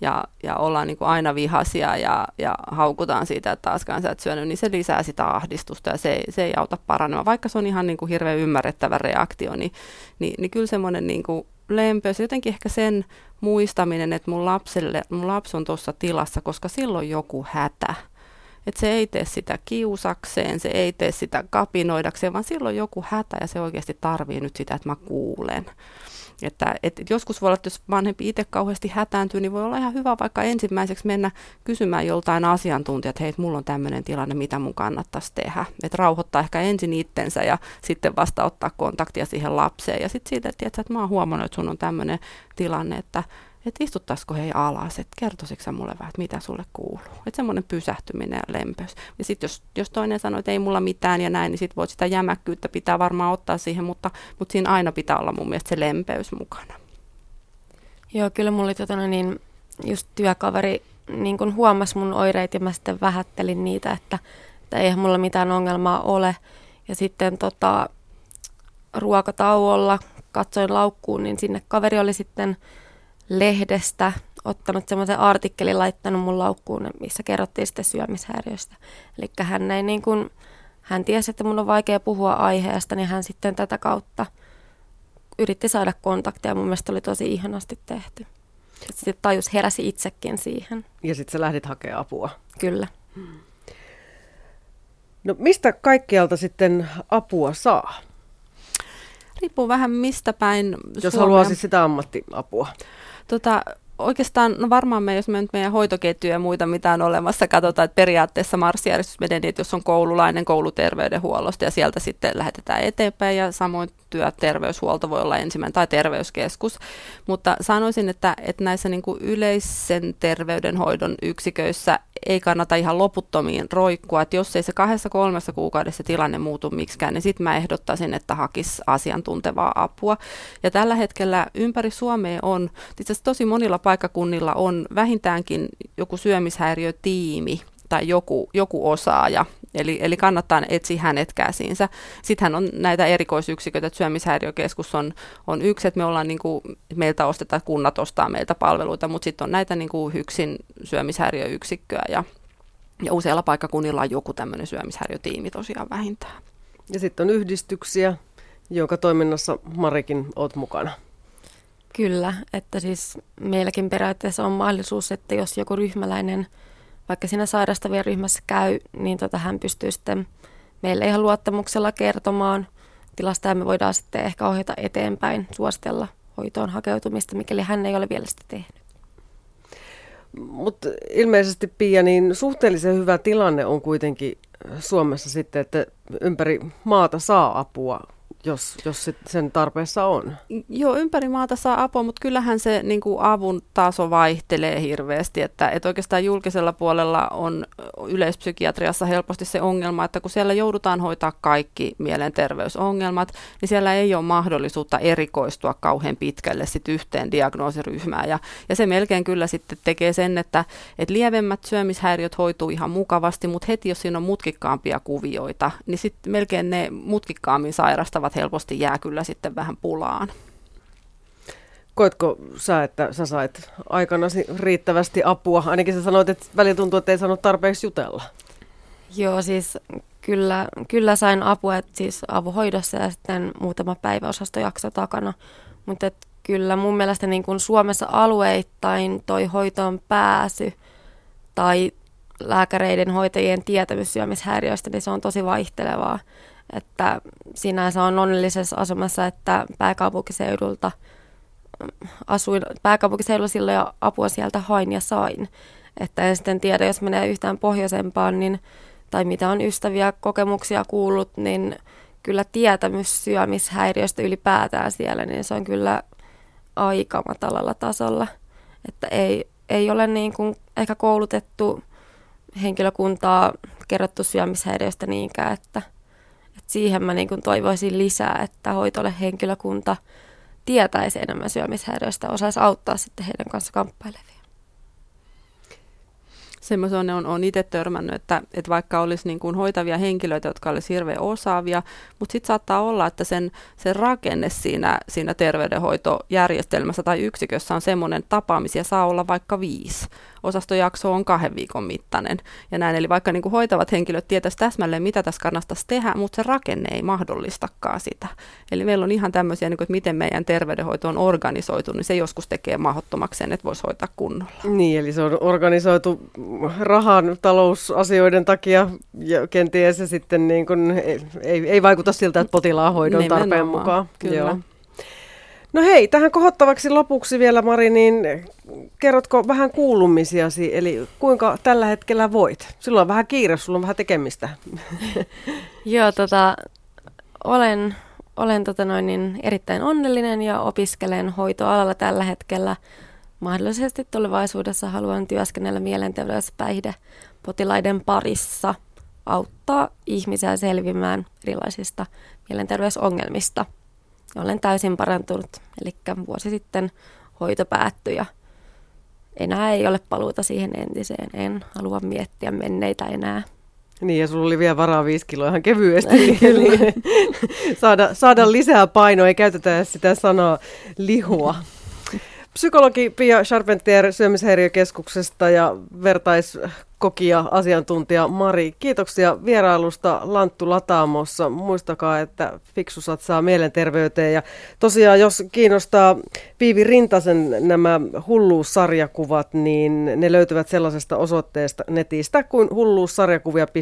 ja, ja ollaan niin kuin aina vihasia ja, ja haukutaan siitä, että taaskaan sä et syönyt, niin se lisää sitä ahdistusta ja se, se ei auta paranemaan. Vaikka se on ihan niin kuin hirveän ymmärrettävä reaktio, niin, niin, niin kyllä semmoinen niin kuin jotenkin ehkä sen muistaminen, että mun, lapselle, mun lapsi on tuossa tilassa, koska silloin joku hätä että se ei tee sitä kiusakseen, se ei tee sitä kapinoidakseen, vaan silloin joku hätä ja se oikeasti tarvii nyt sitä, että mä kuulen. Että, et, joskus voi olla, että jos vanhempi itse kauheasti hätääntyy, niin voi olla ihan hyvä vaikka ensimmäiseksi mennä kysymään joltain asiantuntijat, hei, mulla on tämmöinen tilanne, mitä mun kannattaisi tehdä. Että rauhoittaa ehkä ensin itsensä ja sitten vasta ottaa kontaktia siihen lapseen. Ja sitten siitä, että, että mä oon huomannut, että sun on tämmöinen tilanne, että että istuttaisiko hei alas, että kertoisitko mulle vähän, että mitä sulle kuuluu. Että semmoinen pysähtyminen ja lempeys. Ja sitten jos, jos toinen sanoo, että ei mulla mitään ja näin, niin sitten voit sitä jämäkkyyttä pitää varmaan ottaa siihen, mutta, mutta siinä aina pitää olla mun mielestä se lempeys mukana. Joo, kyllä mulla oli totana, niin just työkaveri niin kun huomasi mun oireet ja mä sitten vähättelin niitä, että, että eihän mulla mitään ongelmaa ole. Ja sitten tota, ruokatauolla katsoin laukkuun, niin sinne kaveri oli sitten lehdestä ottanut semmoisen artikkelin, laittanut mun laukkuun, missä kerrottiin sitten syömishäiriöstä. Eli hän ei niin kuin, hän tiesi, että mun on vaikea puhua aiheesta, niin hän sitten tätä kautta yritti saada kontakteja. Mun mielestä oli tosi ihanasti tehty. Sitten tajus heräsi itsekin siihen. Ja sitten sä lähdit hakemaan apua. Kyllä. No mistä kaikkialta sitten apua saa? Riippuu vähän mistä päin Jos haluaa siis sitä ammattiapua. Tota, oikeastaan, no varmaan me, jos me nyt meidän hoitoketjuja ja muita, mitä on olemassa, katsotaan, että periaatteessa marssijärjestys menee niin, että jos on koululainen kouluterveydenhuollosta ja sieltä sitten lähetetään eteenpäin ja samoin työterveyshuolto voi olla ensimmäinen tai terveyskeskus. Mutta sanoisin, että, että näissä niin kuin yleisen terveydenhoidon yksiköissä ei kannata ihan loputtomiin roikkua, että jos ei se kahdessa kolmessa kuukaudessa tilanne muutu miksikään, niin sitten mä ehdottaisin, että hakisi asiantuntevaa apua. Ja tällä hetkellä ympäri Suomea on, itse asiassa tosi monilla paikkakunnilla on vähintäänkin joku syömishäiriötiimi tai joku, joku osaaja, Eli, eli kannattaa etsiä hänet käsiinsä. Sittenhän on näitä erikoisyksiköitä, että syömishäiriökeskus on, on yksi, että me ollaan niin kuin, meiltä ostetaan, kunnat ostaa meiltä palveluita, mutta sitten on näitä niin kuin yksin syömishäiriöyksikköä ja, ja useilla paikkakunnilla on joku tämmöinen syömishäiriötiimi tosiaan vähintään. Ja sitten on yhdistyksiä, jonka toiminnassa Marikin oot mukana. Kyllä, että siis meilläkin periaatteessa on mahdollisuus, että jos joku ryhmäläinen – vaikka siinä sairastavien ryhmässä käy, niin tota, hän pystyy sitten meille ihan luottamuksella kertomaan tilasta ja me voidaan sitten ehkä ohjata eteenpäin, suositella hoitoon hakeutumista, mikäli hän ei ole vielä sitä tehnyt. Mutta ilmeisesti Pia, niin suhteellisen hyvä tilanne on kuitenkin Suomessa sitten, että ympäri maata saa apua jos, jos sen tarpeessa on. Joo, ympäri maata saa apua, mutta kyllähän se niin kuin avun taso vaihtelee hirveästi. Että, että oikeastaan julkisella puolella on yleispsykiatriassa helposti se ongelma, että kun siellä joudutaan hoitaa kaikki mielenterveysongelmat, niin siellä ei ole mahdollisuutta erikoistua kauhean pitkälle sit yhteen diagnoosiryhmään. Ja, ja se melkein kyllä sitten tekee sen, että, että lievemmät syömishäiriöt hoituu ihan mukavasti, mutta heti jos siinä on mutkikkaampia kuvioita, niin sitten melkein ne mutkikkaammin sairastavat helposti jää kyllä sitten vähän pulaan. Koetko sä, että sä sait aikanasi riittävästi apua? Ainakin sä sanoit, että välillä tuntuu, että ei saanut tarpeeksi jutella. Joo, siis kyllä, kyllä sain apua, että siis avohoidossa ja sitten muutama päiväosastojakso takana. Mutta kyllä mun mielestä niin kuin Suomessa alueittain toi hoitoon pääsy tai lääkäreiden hoitajien tietämys syömishäiriöistä, niin se on tosi vaihtelevaa että sinänsä on onnellisessa asemassa, että pääkaupunkiseudulta mm, asuin pääkaupunkiseudulla silloin ja apua sieltä hain ja sain. Että en sitten tiedä, jos menee yhtään pohjoisempaan, niin, tai mitä on ystäviä kokemuksia kuullut, niin kyllä tietämys syömishäiriöstä ylipäätään siellä, niin se on kyllä aika matalalla tasolla. Että ei, ei ole niin kuin ehkä koulutettu henkilökuntaa kerrottu syömishäiriöstä niinkään, että – et siihen mä niin toivoisin lisää, että hoitolle henkilökunta tietäisi enemmän syömishäiriöistä, osaisi auttaa sitten heidän kanssa kamppailevia semmoisen on, on itse törmännyt, että, että vaikka olisi niin kuin hoitavia henkilöitä, jotka olisi hirveän osaavia, mutta sitten saattaa olla, että sen, sen rakenne siinä, siinä terveydenhoitojärjestelmässä tai yksikössä on semmoinen, tapaamisia saa olla vaikka viisi. Osastojakso on kahden viikon mittainen ja näin. Eli vaikka niin kuin hoitavat henkilöt tietäisi täsmälleen, mitä tässä kannattaisi tehdä, mutta se rakenne ei mahdollistakaan sitä. Eli meillä on ihan tämmöisiä, niin kuin, että miten meidän terveydenhoito on organisoitu, niin se joskus tekee mahdottomaksi sen, että voisi hoitaa kunnolla. Niin, eli se on organisoitu rahan talousasioiden takia ja kenties se sitten niin kuin ei, ei vaikuta siltä, että potilaan hoidon tarpeen mukaan. Kyllä. Joo. No hei, tähän kohottavaksi lopuksi vielä Mari, niin kerrotko vähän kuulumisiasi, eli kuinka tällä hetkellä voit? Sulla on vähän kiire, sulla on vähän tekemistä. Joo, tota, olen, olen tota noin, niin erittäin onnellinen ja opiskelen hoitoalalla tällä hetkellä mahdollisesti tulevaisuudessa haluan työskennellä mielenterveyspäihde potilaiden parissa, auttaa ihmisiä selviämään erilaisista mielenterveysongelmista. Olen täysin parantunut, eli vuosi sitten hoito päättyi ja enää ei ole paluuta siihen entiseen. En halua miettiä menneitä enää. Niin, ja sulla oli vielä varaa viisi kiloa ihan kevyesti. Eli saada, saada lisää painoa, ei käytetä sitä sanaa lihua. Psykologi Pia Charpentier syömishäiriökeskuksesta ja vertaiskokija asiantuntija Mari. Kiitoksia vierailusta Lanttu Lataamossa. Muistakaa, että fiksu satsaa mielenterveyteen. Ja tosiaan, jos kiinnostaa Piivi Rintasen nämä hulluussarjakuvat, niin ne löytyvät sellaisesta osoitteesta netistä kuin hulluussarjakuvia.fi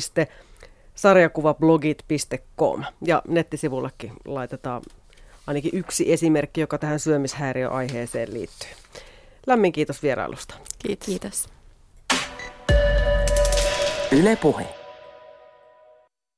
sarjakuvablogit.com. Ja nettisivullekin laitetaan ainakin yksi esimerkki, joka tähän syömishäiriöaiheeseen liittyy. Lämmin kiitos vierailusta. Kiitos. Kiitos. Yle Puhe.